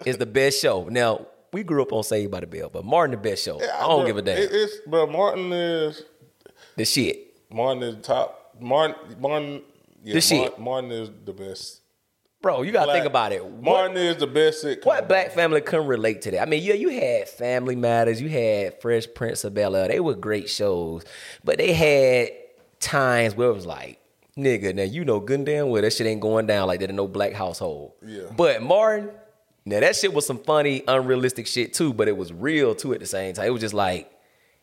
is the best show. Now we grew up on Saved by the Bell, but Martin the best show. I don't bro, give a damn. It, it's bro, Martin is the shit. Martin is top. Martin Martin. Yeah, The shit. Martin, Martin is the best. Bro, you gotta Black- think about it. What- Martin is the best sitcom. What black family couldn't relate to that? I mean, yeah, you had Family Matters, you had Fresh Prince of Bel Air. They were great shows, but they had times where it was like, nigga, now you know good and damn well that shit ain't going down like that in no black household. Yeah. But Martin, now that shit was some funny, unrealistic shit too, but it was real too at the same time. It was just like,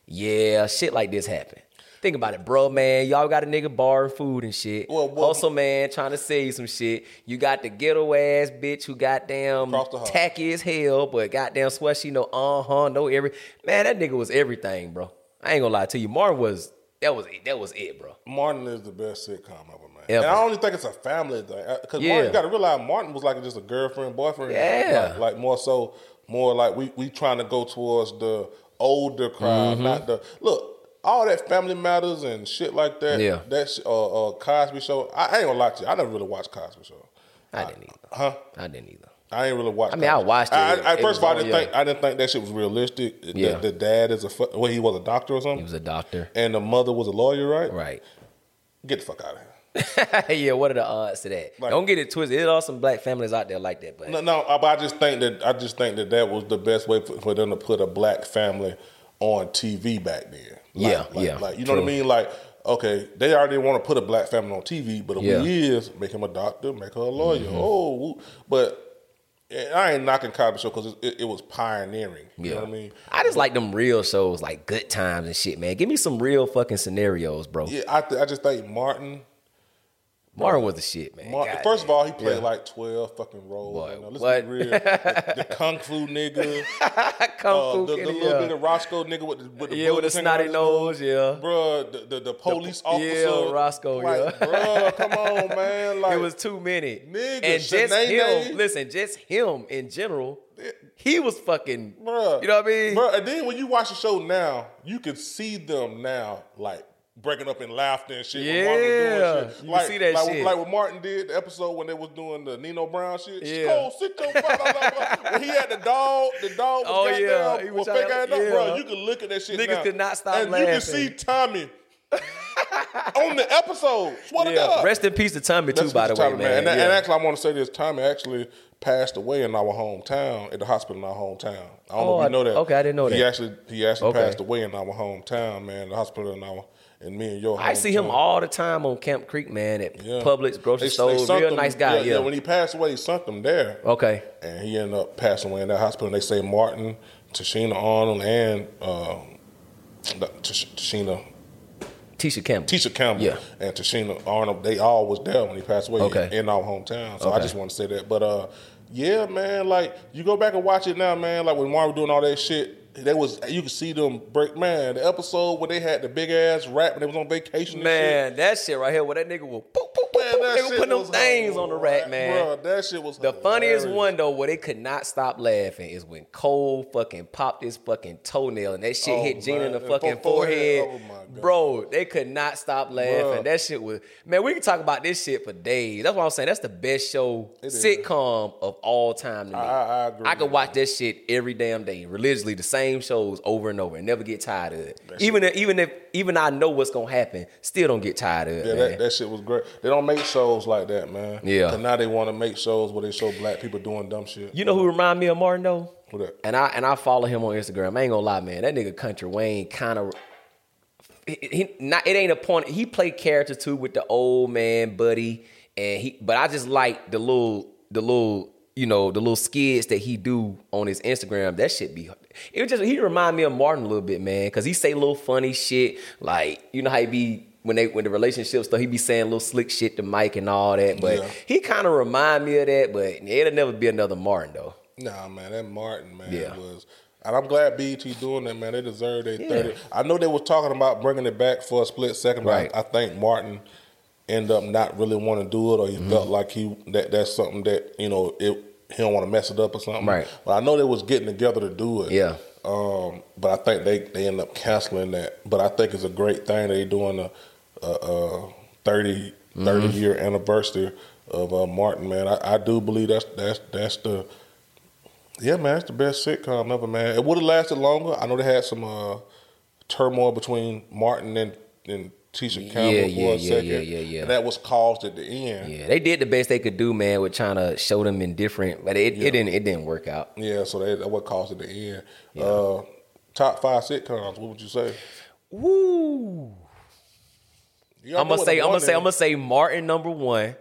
yeah, shit like this happened. Think about it, bro, man. Y'all got a nigga borrowing food and shit. Well, well- Hustle man trying to sell you some shit. You got the ghetto ass bitch who goddamn tacky as hell, but goddamn sweat she know uh huh know every man. That nigga was everything, bro. I ain't gonna lie to you. Martin was that was it. That was it, bro. Martin is the best sitcom ever, man. Ever. And I only think it's a family thing because Yeah. Martin, you got to realize Martin was like just a girlfriend, boyfriend. Yeah. like, like more so, more like we we trying to go towards the older crowd, Mm-hmm. not the look. All that Family Matters and shit like that. Yeah. That sh- uh, uh, Cosby Show. I, I ain't gonna lie to you. I never really watched Cosby Show. I didn't either. Huh? I didn't either. I ain't really watched. I mean, I Cosby. watched it. I, I, It first of all, I didn't think I didn't think that shit was realistic. The- Yeah. The, dad is a fu- well, he was a doctor or something, He was a doctor. and the mother was a lawyer, right? Right. Get the fuck out of here. yeah, what are the odds to that? Like- Don't get it twisted. There are some black families out there like that, but No, no, I- but I just think that I just think that that was the best way for, for them to put a black family on TV back then. Like- Yeah, like- yeah, Like you know what I mean? Like okay, they already want to put a black family on TV, but if Yeah. Mm-hmm. we is make him a doctor, make her a lawyer. Oh, woo. but I ain't knocking Cosby Show because it, it was pioneering. You know what I mean? I just like them real shows, like Good Times and shit, man. Give me some real fucking scenarios, bro. Yeah, I, th- I just think Martin. Martin was the shit, man. God first of all, he played Yeah. like twelve fucking roles. Boy, you know, let's what? be real. The, the kung fu nigga, Kung uh, Fu the, the little yeah. bit of Roscoe nigga with the with the Yeah, with the snotty nose, yeah. Bruh, the, the, the police yeah, officer. Roscoe, like, yeah. Bruh, come on, man. Like, it was too many. Nigga, and just him, listen, just him in general, he was fucking, Bruh. you know what I mean? Bruh, and then when you watch the show now, you can see them now, like breaking up in laughter and shit. when was Yeah, doing shit. you like, see that like, shit. Like what Martin did the episode when they was doing the Nino Brown shit. Yeah. Sit your. When he had the dog, the dog was Oh, goddamn yeah, he was fake ass yeah. Bro, you can look at that shit Niggas now. could not stop and you can see Tommy on the episode. Swear yeah. God. Rest in peace to Tommy too, That's by the way, Tommy, man. And, and Yeah. actually, I want to say this: Tommy actually passed away in our hometown, at the hospital in our hometown. I don't Oh, know if I- you know that. okay, I didn't know He that. actually he actually Okay. passed away in our hometown, man. The hospital in our and me and your. I see him all the time on Camp Creek, man, at Yeah. Publix, grocery They- store. they Real him- nice guy, yeah. When he passed away, he sunk him there, okay. and he ended up passing away in that hospital. And they say Martin, Tichina Arnold, and uh, Tash- Tichina Tisha Campbell. Tisha Campbell Yeah. and Tichina Arnold, they all was there when he passed away Okay. in our hometown. So I just want to say that. But uh, yeah, man, like you go back and watch it now, man. Like when Marvel doing all that shit, they was you could see them break. Man, the episode where they had the big ass rap and they was on vacation. Man, that shit right here, where that nigga will that nigga shit putting them things on the rack, man. Bro, that shit was The funniest one though, where they could not stop laughing, is when Cole fucking popped his fucking toenail and that shit Oh, hit Gene in the man. fucking Fo- forehead. forehead. Oh. Bro, they could not stop laughing. Bruh. That shit was man. We can talk about this shit for days. That's what I'm saying. That's the best show is. sitcom of all time to me. I- I agree I could watch that shit every damn day, religiously, the same shows over and over, and never get tired of it. even if, even if even I know what's gonna happen, still don't get tired of it. Yeah, man. that, that shit was great. They don't make shows like that, man. Yeah. And now they want to make shows where they show black people doing dumb shit. You know who remind me of Martin though? Who that? And I and I follow him on Instagram. I ain't gonna lie, man. That nigga Country Wayne kind of he, he- not it ain't a point. He played character too with the old man buddy, and he. But I just like the little the little you know the little skids that he do on his Instagram. That shit be. It was just he remind me of Martin a little bit, man, because he say little funny shit like you know how he be. When they when the relationship stuff, he be saying little slick shit to Mike and all that. But Yeah. he kind of remind me of that. But it'll never be another Martin though. Nah, man, that Martin man Yeah. was, and I'm glad BET doing that, man. They deserve their Yeah. thirty. I know they were talking about bringing it back for a split second, but Right. I, think Martin ended up not really want to do it, or he Mm-hmm. felt like he that that's something that you know it, he don't want to mess it up or something. Right. But I know they was getting together to do it. Yeah. Um, but I think they they end up canceling that. But I think it's a great thing they're doing a, a, a 30, Mm-hmm. year anniversary of uh, Martin. Man, I, I do believe that's that's that's the yeah, man, it's the best sitcom ever, man. It would have lasted longer. I know they had some uh, turmoil between Martin and, and Tisha Campbell Yeah, for yeah, a yeah, second. yeah, yeah, yeah. And that was caused at the end. Yeah, they did the best they could do, man, with trying to show them in different, but it, it didn't it didn't work out. Yeah, so they, that what caused at the end. Uh, top five sitcoms, what would you say? Woo! I'm gonna say I'm gonna say I'm gonna say Martin number one.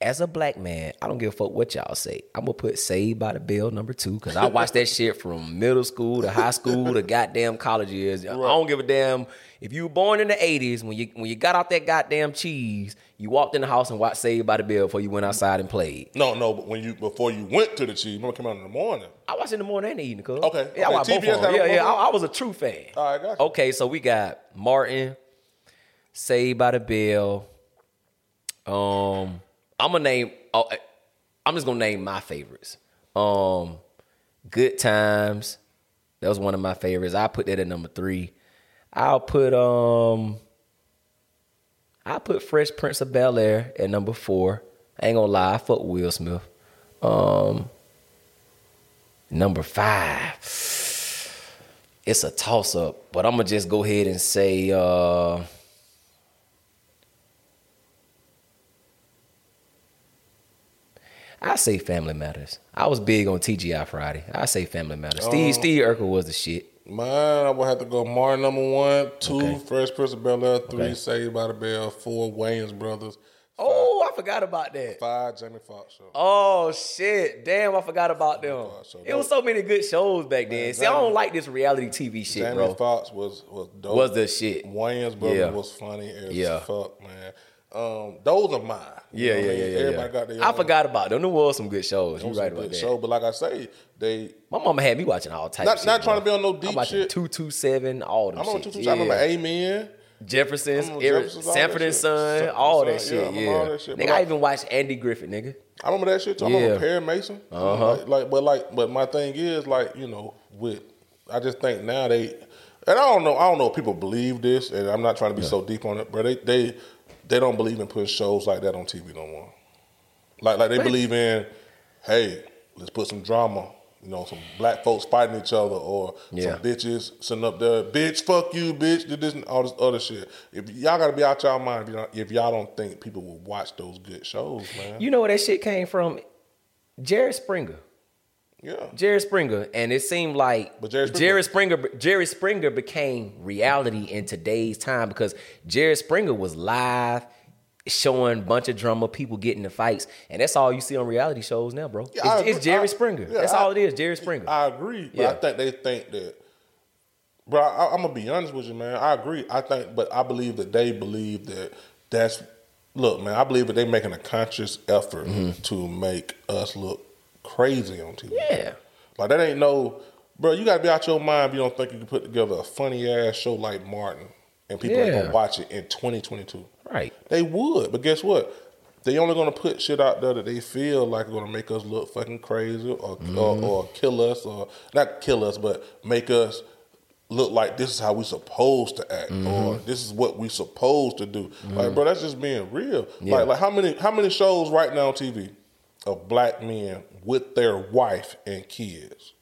As a black man, I don't give a fuck what y'all say. I'm gonna put Saved by the Bell number two because I watched that shit from middle school to high school to goddamn college years. I don't give a damn if you were born in the '80s when you when you got out that goddamn cheese. You walked in the house and watched Saved by the Bell before you went outside and played. No, no, but when you before you went to the cheese, remember it came out in the morning. I watched in the morning and the evening, cuz. Okay, Yeah, I okay. watched both of them. Yeah, yeah. I, I was a true fan. All right, got you. Okay, so we got Martin, Saved by the Bell. Um, I'm gonna name. Oh, I'm just gonna name my favorites. Um, Good Times. That was one of my favorites. I put that at number three. I'll put um. I put Fresh Prince of Bel Air at number four. I ain't gonna lie, I fuck Will Smith. Um, number five. It's a toss up, but I'm gonna just go ahead and say uh I say Family Matters. I was big on TGI Friday. I say Family Matters. Steve oh. Steve Urkel was the shit. Mine, I would have to go Martin number one, two, Okay. Fresh Prince of Bel Air, three, Okay. Saved by the Bell, four, Wayans Brothers. Oh, I forgot about that. Five Jamie Foxx shows. Oh shit! Damn, I forgot about them. so It was so many good shows back then. See, I don't like this reality TV shit, Jamie bro. Foxx was was dope. Was the shit. Wayans brother Yeah. was funny as Yeah. fuck, man. Um, those are mine. You Yeah, yeah, I yeah, mean? yeah. Everybody yeah. got their I own- forgot about them. There was some good shows. You right about good that. show, but like I say, they My mama had me watching all types. Not- of shit, not trying bro. to be on no I'm deep watching shit. Two two seven, all them I'm on shit. two two. I remember Yeah. Amen. Jefferson's, Eric, Sanford and. Son, Sanford all that Son, shit. yeah, Yeah, that shit. Nigga, I even watched Andy Griffith, nigga. I remember that shit. too. I Yeah. remember Perry Mason. Uh-huh. Like, like, but like, but my thing is like, you know, with I just think now they, and I don't know, I don't know if people believe this, and I'm not trying to be so deep on it, but they they they don't believe in putting shows like that on TV no more. Like like they believe in, hey, let's put some drama. You know, some black folks fighting each other, or Yeah. some bitches sitting up there, bitch, fuck you, bitch, did this and all this other shit. If y'all gotta be out y'all mind if, y'all- if y'all don't think people will watch those good shows, man. You know where that shit came from? Jerry Springer. Yeah. Jerry Springer, and it seemed like But Jerry Springer- Jerry Springer Jerry Springer became reality in today's time because Jerry Springer was live showing bunch of drama, people getting the fights, and that's all you see on reality shows now, bro. Yeah, it's, it's. Jerry I- Springer. yeah, that's I- all it is, Jerry Springer. I agree, but Yeah. I think they think that. Bro, I, I'm gonna be honest with you, man. I agree. I think, but I believe that they believe that that's. Look, man, I believe that they're making a conscious effort mm-hmm. to make us look crazy on TV. yeah. Like that ain't no, bro. You gotta be out your mind if you don't think you can put together a funny ass show like Martin, and people ain't gonna watch it in 2022. Right. They would, but guess what? They only gonna put shit out there that they feel like gonna make us look fucking crazy, or, Mm-hmm. or or kill us, or not kill us, but make us look like this is how we supposed to act, Mm-hmm. or this is what we supposed to do. Like, bro, that's just being real. Yeah. Like, like how many how many shows right now on TV of black men with their wife and kids?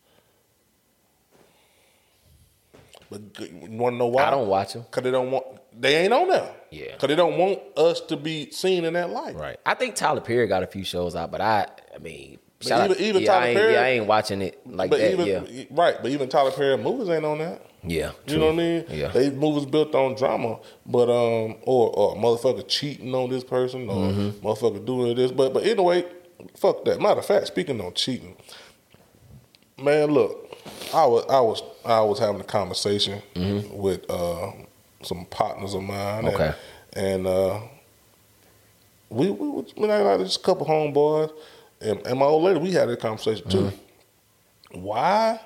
But you want to know why? I don't watch them Cause they don't want. They ain't on there. Yeah. Cause they don't want us to be seen in that light. Right. I think Tyler Perry got a few shows out, but I I mean even- out, even yeah, Tyler I Perry- yeah, I ain't watching it like but that. even yeah. right, but even Tyler Perry movies ain't on that. Yeah. You true. know what I mean? Yeah. They movies built on drama, but um, or or motherfucker cheating on this person, or Mm-hmm. motherfucker doing this. But but anyway, fuck that. Matter of fact, speaking on cheating, man, look, I was I was I was having a conversation with uh, some partners of mine. and- Mm-hmm. Okay. And, uh, we we was we like just a couple homeboys, and, and my old lady. We had a conversation too. Mm-hmm. Why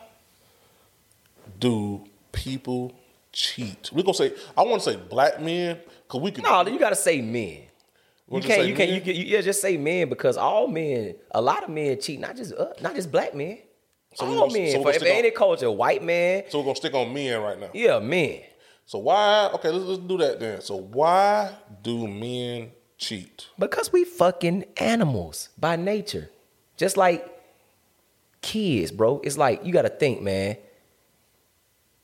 do people cheat? We're gonna say I want to say black men because we can. No, you gotta say men. You can't. You can't. You can. You, yeah, just say men because all men, a lot of men cheat. Not just uh, not just black men. So all gonna- men. so For if on- any culture, white man. So we're gonna stick on men right now. Yeah, men. So why? Okay, let's let's do that then. So why do men cheat? Because we fucking animals by nature. Just like kids, bro. It's like you gotta think, man.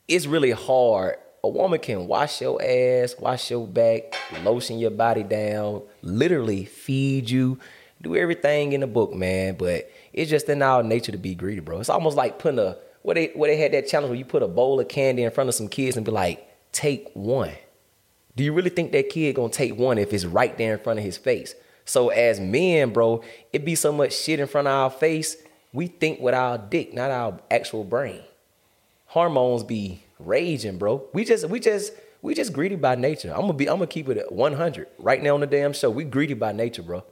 It's really hard. A woman can wash your ass, wash your back, lotion your body down, literally feed you, do everything in the book, man. But it's just in our nature to be greedy, bro. It's almost like putting a where they where they had that challenge where you put a bowl of candy in front of some kids and be like, take one. Do you really think that kid gonna take one if it's right there in front of his face? So as men, bro, it be so much shit in front of our face. We think with our dick, not our actual brain. Hormones be raging, bro. We just, we just, we just greedy by nature. I'm gonna be, I'm gonna keep it at 100 right now on the damn show. We greedy by nature, bro.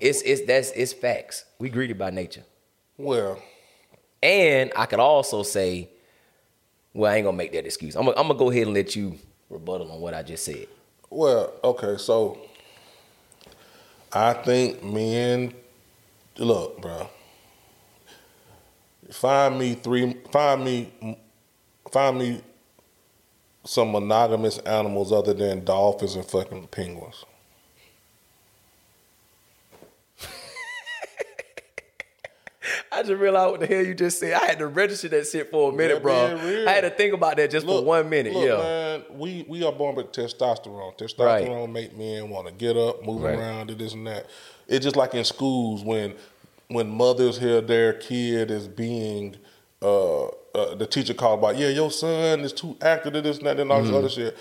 It's, it's that's, it's facts. We greedy by nature. Well, And I could also say, well, I ain't gonna make that excuse. I'm gonna, I'm gonna go ahead and let you rebuttal on what I just said. well, okay. So I think men. Look, bro. Find me three. Find me. Find me some monogamous animals other than dolphins and fucking penguins. I just realized what the hell you just said. I had to register that shit for a minute, Yeah, bro. real. I had to think about that just for one minute. look, yeah. man, we we are born with testosterone. Testosterone Right. make men want to get up, move Right. around, do this and that. It's just like in schools when when mothers hear their kid is being uh, uh, the teacher called about, yeah, your son is too active to this and that and all Mm-hmm. this other shit.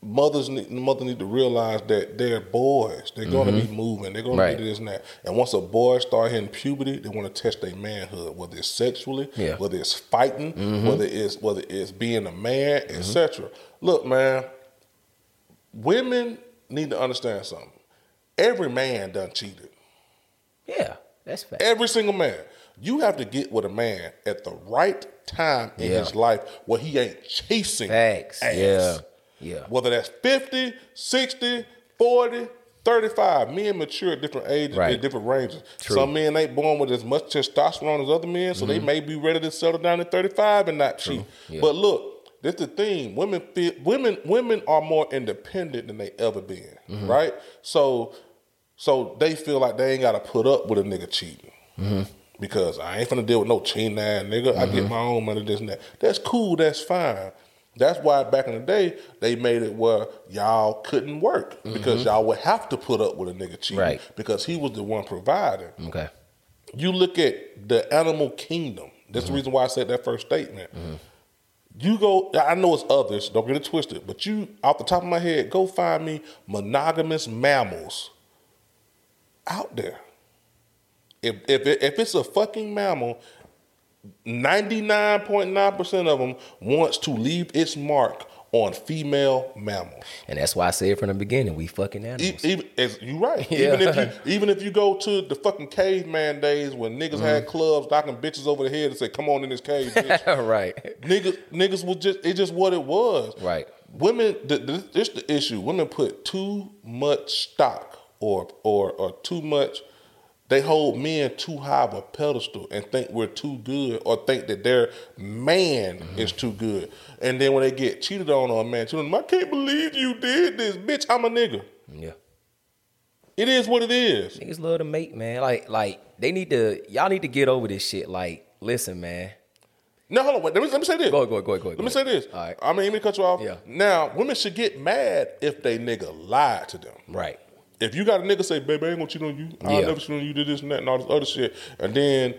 mothers need mother need to realize that they're boys. They're gonna be moving. They're gonna Right. be this and that. And once a boy start hitting puberty, they want to test their manhood, whether it's sexually, Yeah. whether it's fighting, whether it's whether it's being a man, etc. Look, man, women need to understand something. Every man done cheated. Yeah, that's fact. Every single man. You have to get with a man at the right time in Yeah. his life where he ain't chasing Facts. ass. Yeah. Yeah. Whether that's 50, 60, 40, 35. Men mature at different ages, Right. at different ranges. True. Mm-hmm. Some men ain't born with as much testosterone as other men, so they may be ready to settle down at 35 and not cheat. Yeah. But look, this the thing. Women feel women women are more independent than they ever been. Mm-hmm. Right? So so they feel like they ain't gotta put up with a nigga cheating. Mm-hmm. Because I ain't finna deal with no cheating ass nigga. I get mm-hmm. my own money, this and that. That's cool, that's fine. That's why back in the day they made it where y'all couldn't work because mm-hmm. y'all would have to put up with a nigga cheating Right. because he was the one providing. Okay. You look at the animal kingdom. That's the mm-hmm. reason why I said that first statement. You go. I know it's others. Don't get it twisted. But you, off the top of my head, go find me monogamous mammals out there. If if it, if it's a fucking mammal, ninety nine point nine percent of them wants to leave its mark on female mammals. And that's why I said from the beginning, we fucking animals. Even, as you right. Yeah. Even if you even if you go to the fucking caveman days when niggas had Mm-hmm. clubs knocking bitches over the head and say, "Come on in this cave, bitch." right. niggas niggas was just it's just what it was. Right. Women, the, the, this the issue. Women put too much stock or or or too much. They hold men too high of a pedestal and think we're too good, or think that their man Mm-hmm. is too good. And then when they get cheated on, or a man cheated on them, I can't believe you did this, bitch. I'm a nigga. Yeah. It is what it is. Niggas love to mate, man. Like, like they need to. Y'all need to get over this shit. Like, listen, man. No, hold on. Wait, let me let me say this. Go ahead, go ahead, go ahead, go ahead. Let me say this. All right. I mean, let me cut you off. Yeah. Now, women should get mad if they nigga lied to them. Right. If you got a nigga say, baby, I ain't gonna cheat on you. I'll Yeah. never cheat on you, did this and that and all this other shit. And then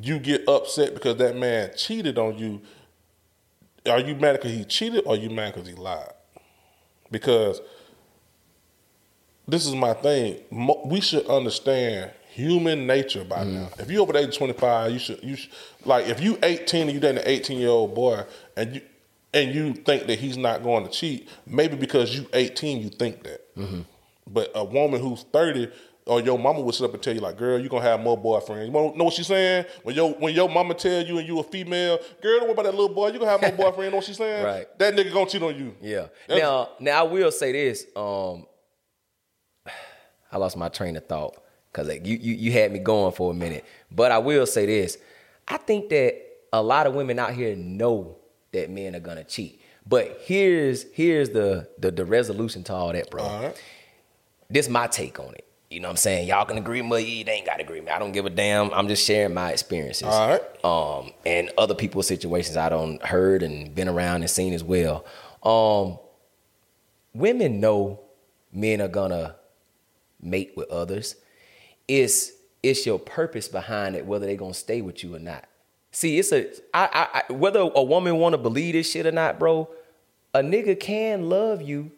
you get upset because that man cheated on you. Are you mad because he cheated or are you mad because he lied? Because this is my thing. We should understand human nature by Mm-hmm. now. If you over the age of 25, you should you should, like if you 18 and you dating an 18 year old boy and you and you think that he's not going to cheat, maybe because you 18 you think that. Mm-hmm. But a woman who's 30 or your mama would sit up and tell you like, girl, you gonna have more boyfriends. You know what she's saying? When your when your mama tell you and you a female, girl, don't worry about that little boy. You gonna have more boyfriends. You know what she's saying? Right. That nigga gonna cheat on you. Yeah. That's- now, now I will say this. Um, I lost my train of thought because like, you, you you had me going for a minute. But I will say this. I think that a lot of women out here know that men are gonna cheat. But here's here's the the, the resolution to all that, bro. All right. This my take on it. You know what I'm saying? Y'all can agree with me, they ain't gotta agree with me. I don't give a damn. I'm just sharing my experiences. All right. Um, and other people's situations I don't heard and been around and seen as well. Um, women know men are gonna mate with others. It's it's your purpose behind it, whether they're gonna stay with you or not. See, it's a I, I, I whether a woman want to believe this shit or not, bro. A nigga can love you.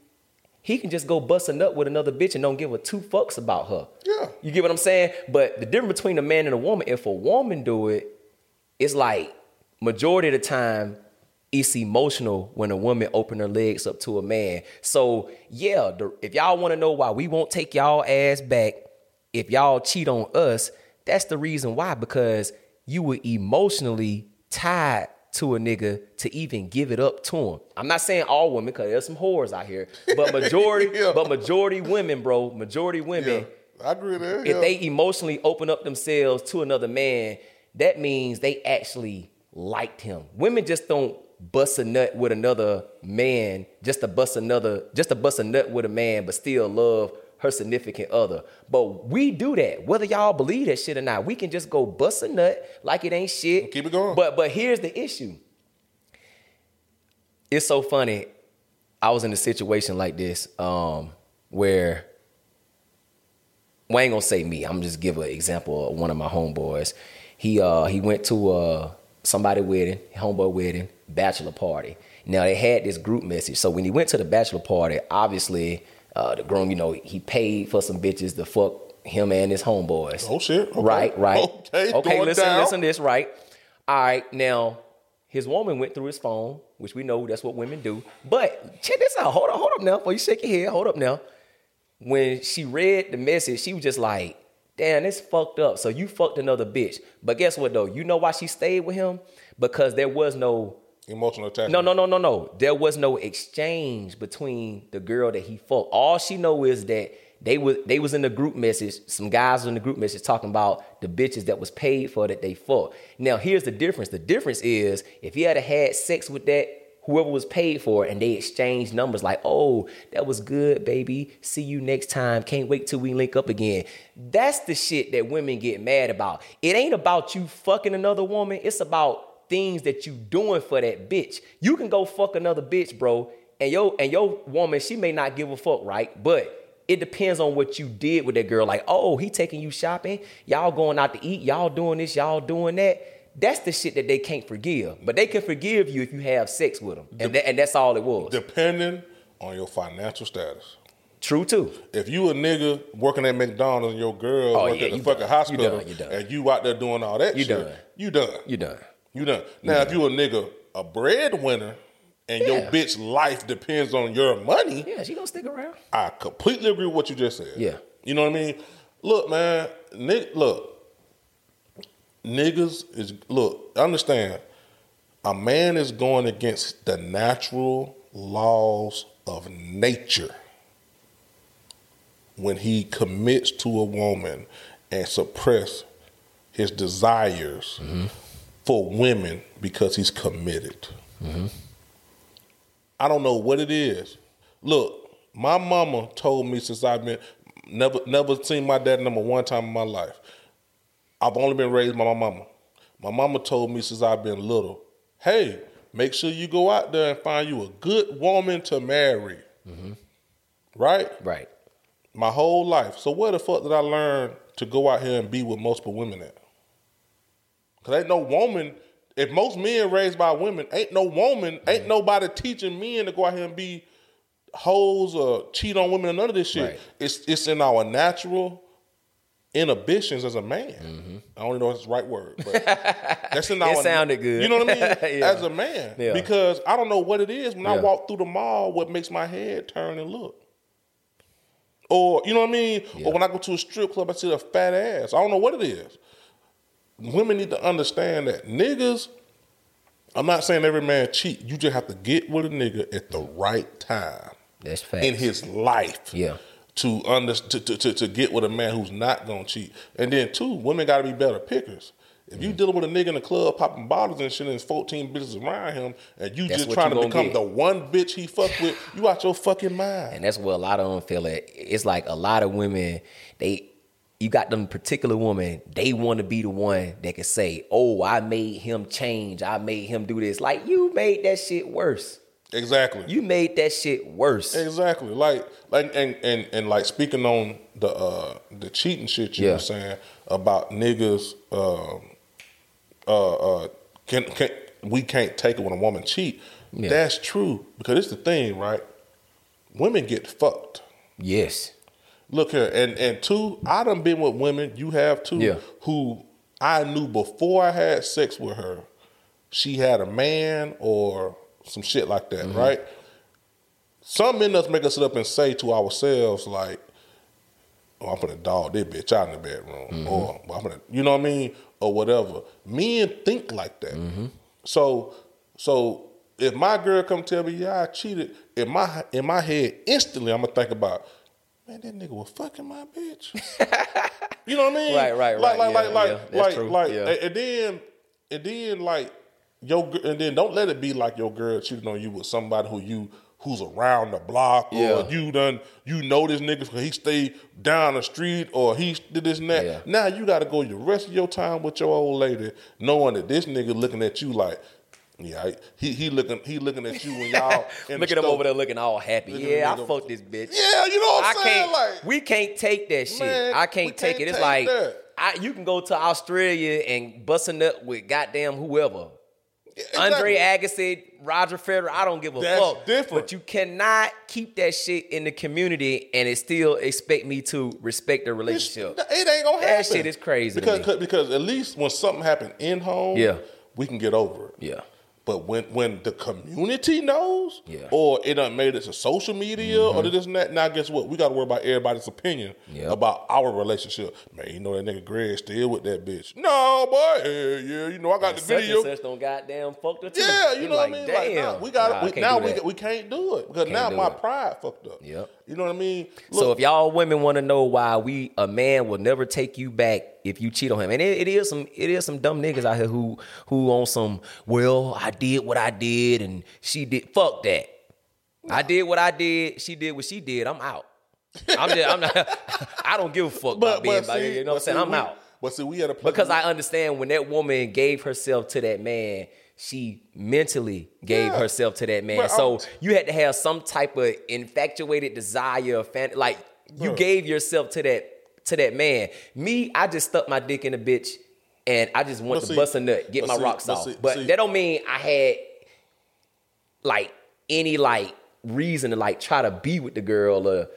He can just go busting up with another bitch and don't give a two fucks about her. Yeah. You get what I'm saying? But the difference between a man and a woman, if a woman do it, it's like majority of the time it's emotional when a woman open her legs up to a man. So yeah, the, if y'all want to know why we won't take y'all ass back, if y'all cheat on us, that's the reason why. Because you were emotionally tied to a nigga to even give it up to him. I'm not saying all women, because there's some whores out here, but majority, Yeah. but majority women, bro, majority women I agree with that. if yeah. they emotionally open up themselves to another man, that means they actually liked him. Women just don't bust a nut with another man just to bust another, just to bust a nut with a man, but still love her significant other. But we do that, whether y'all believe that shit or not. We can just go bust a nut like it ain't shit. Keep it going. But but here's the issue. It's so funny. I was in a situation like this, um, where well, I ain't gonna say me. I'm just give an example of one of my homeboys. He uh he went to uh somebody wedding, homeboy wedding. bachelor party. Now they had this group message. So when he went to the bachelor party, obviously uh, the groom, you know, he paid for some bitches to fuck him and his homeboys. Oh shit. Okay. Right, right. Okay. Okay, going listen, down. listen this, right? All right, now his woman went through his phone, which we know that's what women do. But check this out. Hold up, hold up now. Before you shake your head, hold up now. When she read the message, she was just like, damn, it's fucked up. So you fucked another bitch. But guess what though? You know why she stayed with him? Because there was no Emotional attachment. no, no, no, no, no. There was no exchange between the girl that he fucked. All she know is that they was they was in the group message. Some guys in the group message talking about the bitches that was paid for that they fucked. Now here's the difference. The difference is if he had had sex with that whoever was paid for it and they exchanged numbers like, oh, that was good, baby. See you next time. Can't wait till we link up again. That's the shit that women get mad about. It ain't about you fucking another woman. It's about things that you doing for that bitch. You can go fuck another bitch, bro, and your and your woman, she may not give a fuck, right? But it depends on what you did with that girl. Like, oh, he taking you shopping, y'all going out to eat, y'all doing this, y'all doing that. That's the shit that they can't forgive. But they can forgive you if you have sex with them. And, that, and that's all it was. Depending on your financial status. True too. If you a nigga working at McDonald's and your girl Oh, working yeah, at the you fucking done. You hospital done, you done. and you out there doing all that You shit, done. you done. You done. You done. Now, if you a nigga, a breadwinner, and your bitch life depends on your money, Yeah, she gonna stick around. I completely agree with what you just said. Yeah. You know what I mean? Look, man, ni- look, niggas is look. Understand, a man is going against the natural laws of nature when he commits to a woman and suppress his desires mm-hmm. For women because he's committed. I don't know what it is. Look, my mama told me since I've been never never seen my dad number one time in my life. I've only been raised by my mama. My mama told me since I've been little, hey, make sure you go out there and find you a good woman to marry. Right? Right. My whole life. So where the fuck did I learn to go out here and be with multiple women at? Cause ain't no woman. If most men raised by women, ain't no woman, ain't nobody teaching men to go out here and be hoes or cheat on women or none of this shit. Right. It's it's in our natural inhibitions as a man. Mm-hmm. I don't even know if it's the right word, but that's in It our. sounded good. You know what I mean? Yeah. As a man, Yeah. because I don't know what it is when I walk through the mall. What makes my head turn and look? Or you know what I mean? Or when I go to a strip club, I see a fat ass. I don't know what it is. Women need to understand that niggas. I'm not saying every man cheat. You just have to get with a nigga at the right time That's facts. in his life. Yeah. To under to, to, to, to get with a man who's not gonna cheat. And then two, women gotta be better pickers. If Mm. you dealing with a nigga in the club popping bottles and shit and there's 14 bitches around him and you That's just trying to become get. the one bitch he fuck with, you out your fucking mind. And that's where a lot of them feel it. It's like a lot of women, they you got them particular woman, they want to be the one that can say, Oh, I made him change. I made him do this. Like you made that shit worse. Exactly. You made that shit worse. Exactly. Like like and and and like speaking on the uh the cheating shit you Yeah. were saying about niggas um uh uh can can we can't take it when a woman cheat. Yeah. That's true. Because it's the thing, right? Women get fucked. Yes. Look here, and and two, I done been with women, you have too, Yeah. who I knew before I had sex with her, she had a man or some shit like that, Mm-hmm. right? Some men us make us sit up and say to ourselves, like, oh, I'm gonna dog this bitch out in the bedroom. Mm-hmm. Or I'm gonna you know what I mean? Or whatever. Men think like that. Mm-hmm. So so if my girl come tell me, yeah, I cheated, in my in my head, instantly I'm gonna think about, man, that nigga was fucking my bitch. you know what I mean? Right, right, like, right. Like, Yeah, like, yeah, like, that's like, true. like, Yeah. and, then, and then, like, your, and then don't let it be like your girl cheating on you with somebody who you, who's around the block, or Yeah. you done, you know this nigga because he stayed down the street, or he did this and that. Yeah. Now you got to go the rest of your time with your old lady, knowing that this nigga looking at you like, yeah, he he looking he looking at you when y'all Look at him over there looking all happy. Look at yeah, I fucked this bitch. Yeah, you know what I I'm saying? can't. like, we can't take that shit. Man, I can't take can't it. It's take like. I, you can go to Australia and bust up with goddamn whoever. Andre Agassi, Roger Federer, I don't give a That's fuck. different. But you cannot keep that shit in the community and it still expect me to respect the It's- relationship. It ain't gonna happen. That shit is crazy Because because at least when something happened in home, Yeah. we can get over it. Yeah. But when when the community knows, Yeah. Mm-hmm. or it done made it to social media or this and that, now guess what? We got to worry about everybody's opinion Yep. about our relationship. Man, you know that nigga Greg still with that bitch. No, boy, yeah, yeah, you know I got the Such video. and such don't goddamn fucked her too. Yeah, you You're know like, what I mean. Like, Damn, nah, we got Nah, we, now we that. we can't do it because Can't now my it. pride fucked up. Yep. You know what I mean? So if y'all women want to know why we a man will never take you back if you cheat on him, and it, it is some it is some dumb niggas out here who who on some well I did what I did and she did fuck that. I did what I did. She did what she did. I'm out. I'm just I'm not. I don't give a fuck about being by you know what I'm saying. I'm we- out But see, we had a because I understand when that woman gave herself to that man. She mentally gave Yeah. herself to that man. But so I'm- you had to have some type of infatuated desire, fan, like you gave yourself to that to that man. Me, I just stuck my dick in a bitch, and I just want to see- bust a nut, get my see- rocks off. see- but that don't mean I had like any like reason to like try to be with the girl or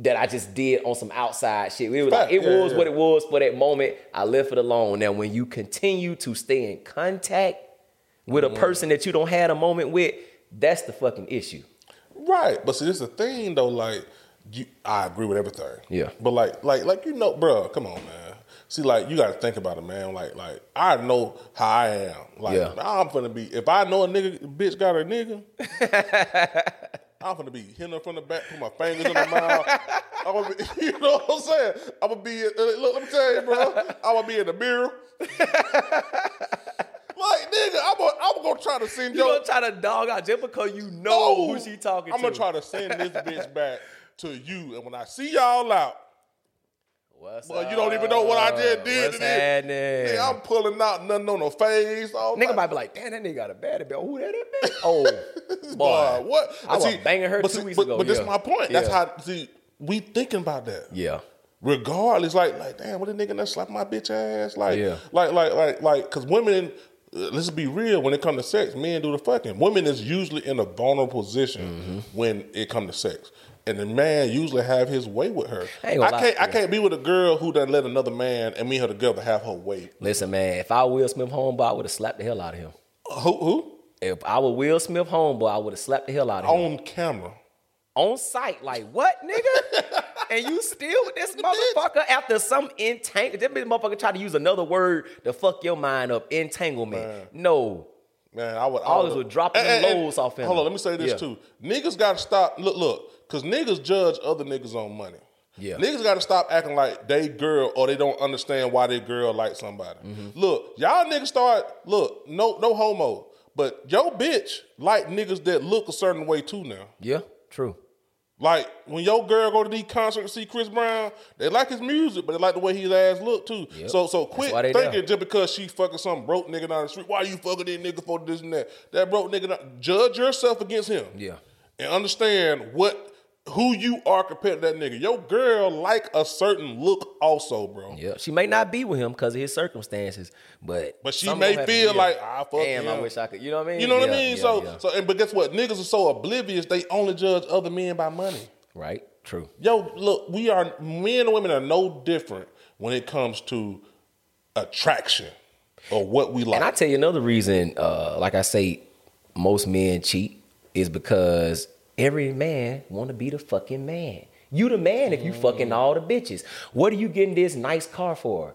that I just did on some outside shit. It was like it yeah, was yeah. what it was for that moment. I left it alone. Now when you continue to stay in contact with a person that you don't had a moment with, that's the fucking issue. Right, but see, this is the thing though. Like, you, I agree with everything. Yeah. but like, like, like you know, bro, come on, man. See, like, you got to think about it, man. Like, like, I know how I am. Like, Yeah. I'm gonna be. If I know a nigga, bitch got a nigga, I'm gonna be hitting her from the back, put my fingers in her mouth. I'm gonna be, you know what I'm saying? I'm gonna be. uh, Look, let me tell you, bro. I'm gonna be in the mirror. Like nigga, I'm gonna, I'm gonna try to send You your gonna try to dog out just because you know who she talking to. I'm gonna try to send this bitch back to you, and when I see y'all out, What's well, you don't even know what I just did. What's to this. happening? Nigga, I'm pulling out nothing on her face. All Nigga that. might be like, damn, that nigga got a bad bitch. Who that is? Oh, Boy, boy. what? I And was banging her but two see, weeks but, ago, But this is my point. That's how see we thinking about that. Yeah. Regardless, like, like, damn, what a nigga that slap my bitch ass, like, Yeah. like, like, like, like, because women. Let's be real. When it comes to sex, men do the fucking. Women is usually in a vulnerable position Mm-hmm. when it comes to sex, and the man usually have his way with her. I ain't can't. I can't be with a girl who doesn't let another man and me and her together have her way. Listen, man, if I Will Smith homeboy, I would have slapped the hell out of him. Who? Who? If I was Will Smith homeboy, I would have slapped the hell out of him. On camera. On site, like what, nigga? and you still with this motherfucker after some entangle. This motherfucker try to use another word to fuck your mind up. Entanglement. No. Man, I would. I Always would drop them lows off him. Hold on, let me say this Yeah. too. Niggas got to stop. Look, look, because niggas judge other niggas on money. Yeah. Niggas got to stop acting like they girl or they don't understand why they girl like somebody. Mm-hmm. Look, y'all niggas start. Look, no, no homo, but yo bitch like niggas that look a certain way too now. Yeah, true. Like when your girl go to these concerts to see Chris Brown, they like his music, but they like the way his ass look too. Yep. So so quit thinking there. just because she fucking some broke nigga down the street, why you fucking this nigga for this and that? That broke nigga, not- judge yourself against him. Yeah. and understand what who you are compared to that nigga. Your girl like a certain look also, bro. Yeah, she may not be with him because of his circumstances, but But she may feel like, ah, fuck Damn, I him. wish I could. You know what I mean? You know what I mean? yeah, so yeah. so and but guess what? Niggas are so oblivious they only judge other men by money. right, true. Yo, look, we are men and women are no different when it comes to attraction or what we like. And I tell you another reason, uh, like I say, most men cheat is because every man want to be the fucking man. You the man if you Mm. fucking all the bitches. What are you getting this nice car for?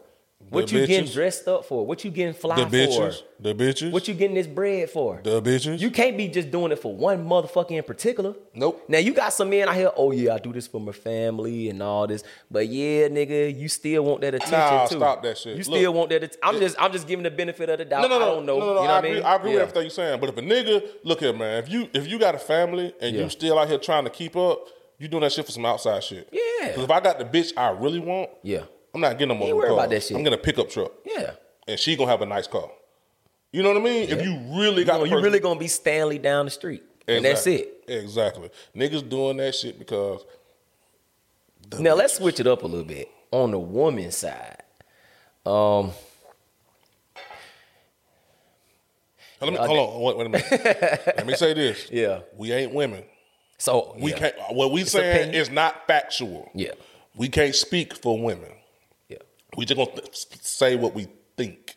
What The you getting dressed up for? What you getting fly the bitches, for? the bitches, What you getting this bread for? the bitches. You can't be just doing it for one motherfucker in particular. Nope. Now you got some men out here, oh yeah, I do this for my family and all this. But yeah, nigga, you still want that attention Nah, too. stop that shit. You Look. still want that. att- I'm just I'm just giving the benefit of the doubt. no, no, no, I don't know. no, no, no. you know I what agree. mean? I agree Yeah. with everything you're saying. But if a nigga, look here, man. If you if you got a family and Yeah. you still out here trying to keep up, you doing that shit for some outside shit. Yeah. Because if I got the bitch I really want, Yeah. I'm not getting no more. ain't worried about that shit. I'm getting a pickup truck, Yeah. and she gonna have a nice car. You know what I mean? If you really got, You, the you really gonna be Stanley down the street. And that's it. Exactly. Niggas doing that shit because Now let's switch it up a little bit. On the woman side. Um Let me, hold on, wait, wait a minute. Let me say this. Yeah. We ain't women. So We yeah. can't. What we It's saying is not factual. Yeah. We can't speak for women. We just gonna say what we think.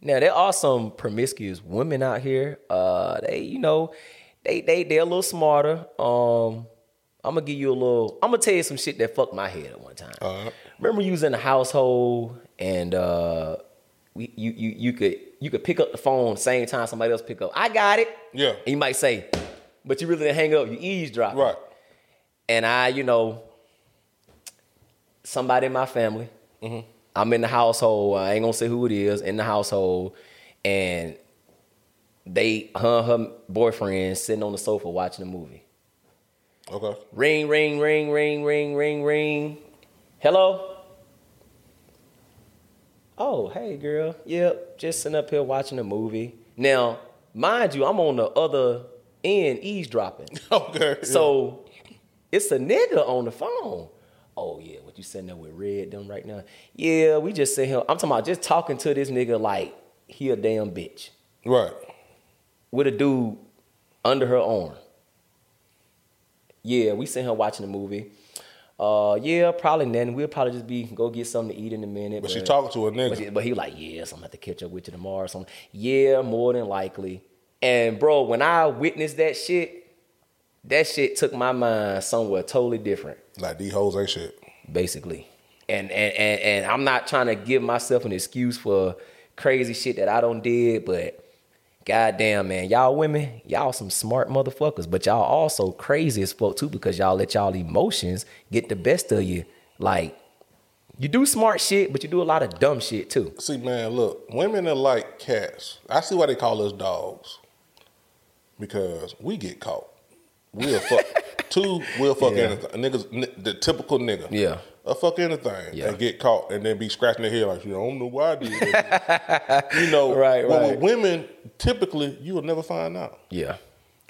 Now there are some promiscuous women out here. Uh, they, you know, they they they're a little smarter. Um, I'm gonna give you a little. I'm gonna tell you some shit that fucked my head at one time. Uh-huh. Remember, you was in the household and uh, we you you you could you could pick up the phone same time somebody else pick up. I got it. Yeah. And you might say, but you really didn't hang up. You eavesdrop. Right. And I, you know, somebody in my family. Mm-hmm. I'm in the household. I ain't gonna say who it is in the household, and they, her, her boyfriend sitting on the sofa watching a movie. Okay. Ring, ring, ring, ring, ring, ring, ring. Hello. Oh, hey, girl. Yep, just sitting up here watching a movie. Now, mind you, I'm on the other end eavesdropping. Okay. So it's a nigga on the phone. Oh yeah, what you sitting there with red them right now? Yeah, we just sitting here. I'm talking about just talking to this nigga like he a damn bitch Right. with a dude under her arm. Yeah, we sitting here watching the movie. Uh, yeah, probably nothing. We'll probably just be go get something to eat in a minute. But she talking to a nigga. But, he- but he like, yeah, so I'm gonna have to catch up with you tomorrow or something. Yeah, more than likely. And bro, when I witnessed that shit, that shit took my mind somewhere totally different, Like these hoes ain't shit. basically. And and and, and I'm not trying to give myself an excuse for crazy shit that I don't did, but goddamn man, y'all women, y'all some smart motherfuckers, but y'all also crazy as fuck too because y'all let y'all emotions get the best of you. Like you do smart shit, but you do a lot of dumb shit too. See, man, look, women are like cats. I see why they call us dogs. Because we get caught. We'll fuck. Two, we'll fuck Yeah. anything. Niggas, n- the typical nigga. Yeah. A fuck anything Yeah. and get caught and then be scratching their head like, you know, I don't know why I did that. you know, Right, but right. with women, typically, you will never find out. Yeah.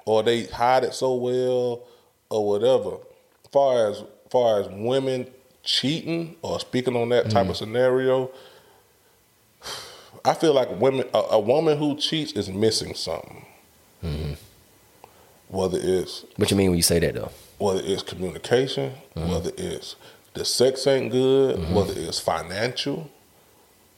Or they hide it so well or whatever. Far as far as women cheating or speaking on that Mm. type of scenario, I feel like women a, a woman who cheats is missing something. Mm-hmm. Whether it's What you mean when you say that though? whether it's communication, Mm-hmm. whether it's the sex ain't good, whether it's financial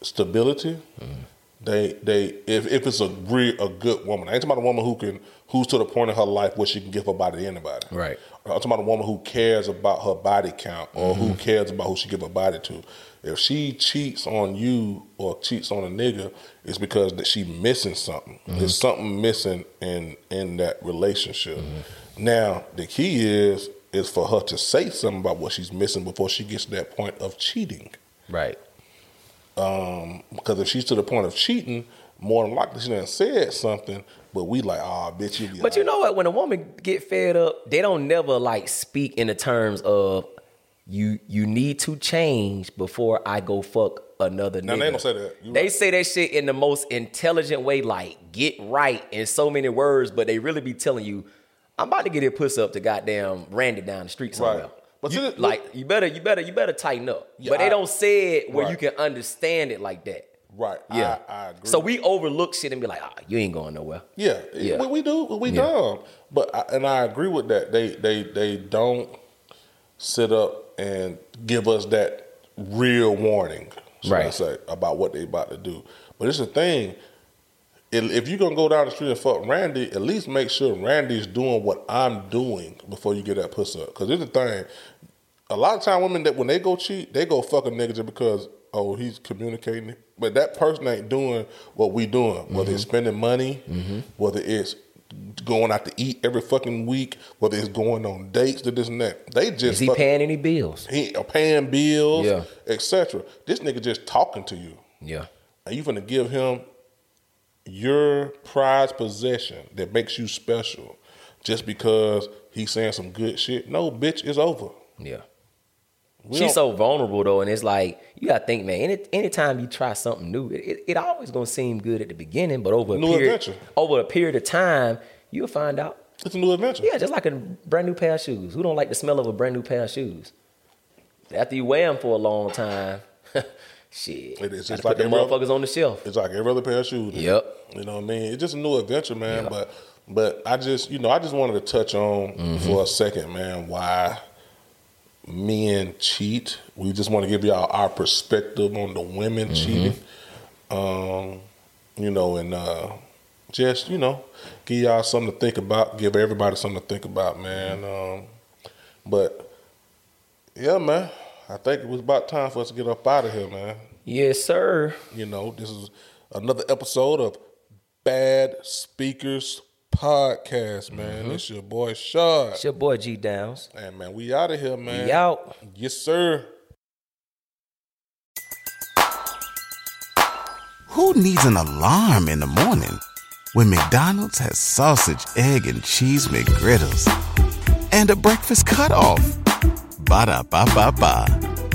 stability. Mm-hmm. They they if, if it's a real a good woman, I ain't talking about a woman who can who's to the point in her life where she can give her body to anybody. Right. I'm talking about a woman who cares about her body count or who Mm-hmm. cares about who she give her body to. If she cheats on you or cheats on a nigga, it's because that she missing something. Mm-hmm. There's something missing in in that relationship. Now the key is is for her to say something about what she's missing before she gets to that point of cheating. Right. Um, because if she's to the point of cheating, more than likely she done said something, but we like, ah, bitch, you be But you know what? When a woman get fed up, they don't never like speak in the terms of you you need to change before I go fuck another Now, nigga. they don't say that. You They right. say that shit in the most intelligent way, like get right in so many words, but they really be telling you, I'm about to get your pussy up to goddamn Randy down the street somewhere. Right. But You- look- like you better you better you better tighten up. Yeah, but they I- don't say it where you can understand it like that. Right. Yeah. I, I agree. So we overlook shit and be like, ah, you ain't going nowhere. Yeah, Yeah. We, we do. We Yeah. dumb. But I, and I agree with that. They they they don't sit up and give us that real warning, should I Right. say, about what they about to do. But it's a thing. If you're gonna go down the street and fuck Randy, at least make sure Randy's doing what I'm doing before you get that pussy up. Because it's the thing. A lot of time, women that when they go cheat, they go fuck a nigga just because oh he's communicating, but that person ain't doing what we doing. Whether it's mm-hmm. spending money, mm-hmm. whether it's going out to eat every fucking week, whether it's going on dates to this and that, they just Is he fucking- paying any bills? he or paying bills, Yeah. etc. This nigga just talking to you. Yeah. Are you gonna give him your prized possession that makes you special just because he's saying some good shit. No, bitch, it's over. Yeah. We She's so vulnerable though, and it's like you gotta think, man. Any anytime you try something new, it, it, it always gonna seem good at the beginning, but over a New period adventure. over a period of time, you'll find out. it's a new adventure. Yeah, just like a brand new pair of shoes. Who don't like the smell of a brand new pair of shoes? After you wear them for a long time, Shit. It is just like them every other- motherfuckers on the shelf. It's like every other pair of shoes. Yep. You know what I mean? It's just a new adventure, man. Yeah. But but I just you know I just wanted to touch on Mm-hmm. for a second, man, why men cheat. We just want to give y'all our perspective on the women Mm-hmm. cheating. Um, you know, and uh, just you know, give y'all something to think about. Give everybody something to think about, man. Um, but yeah, man. I think it was about time for us to get up out of here, man. Yes, sir. You know, this is another episode of Bad Speakers Podcast, man. Mm-hmm. It's your boy Shad. It's your boy G Downs. And man, we out of here, man. We out. Yes, sir. Who needs an alarm in the morning when McDonald's has sausage, egg, and cheese McGriddles and a breakfast cutoff? Ba da ba ba ba.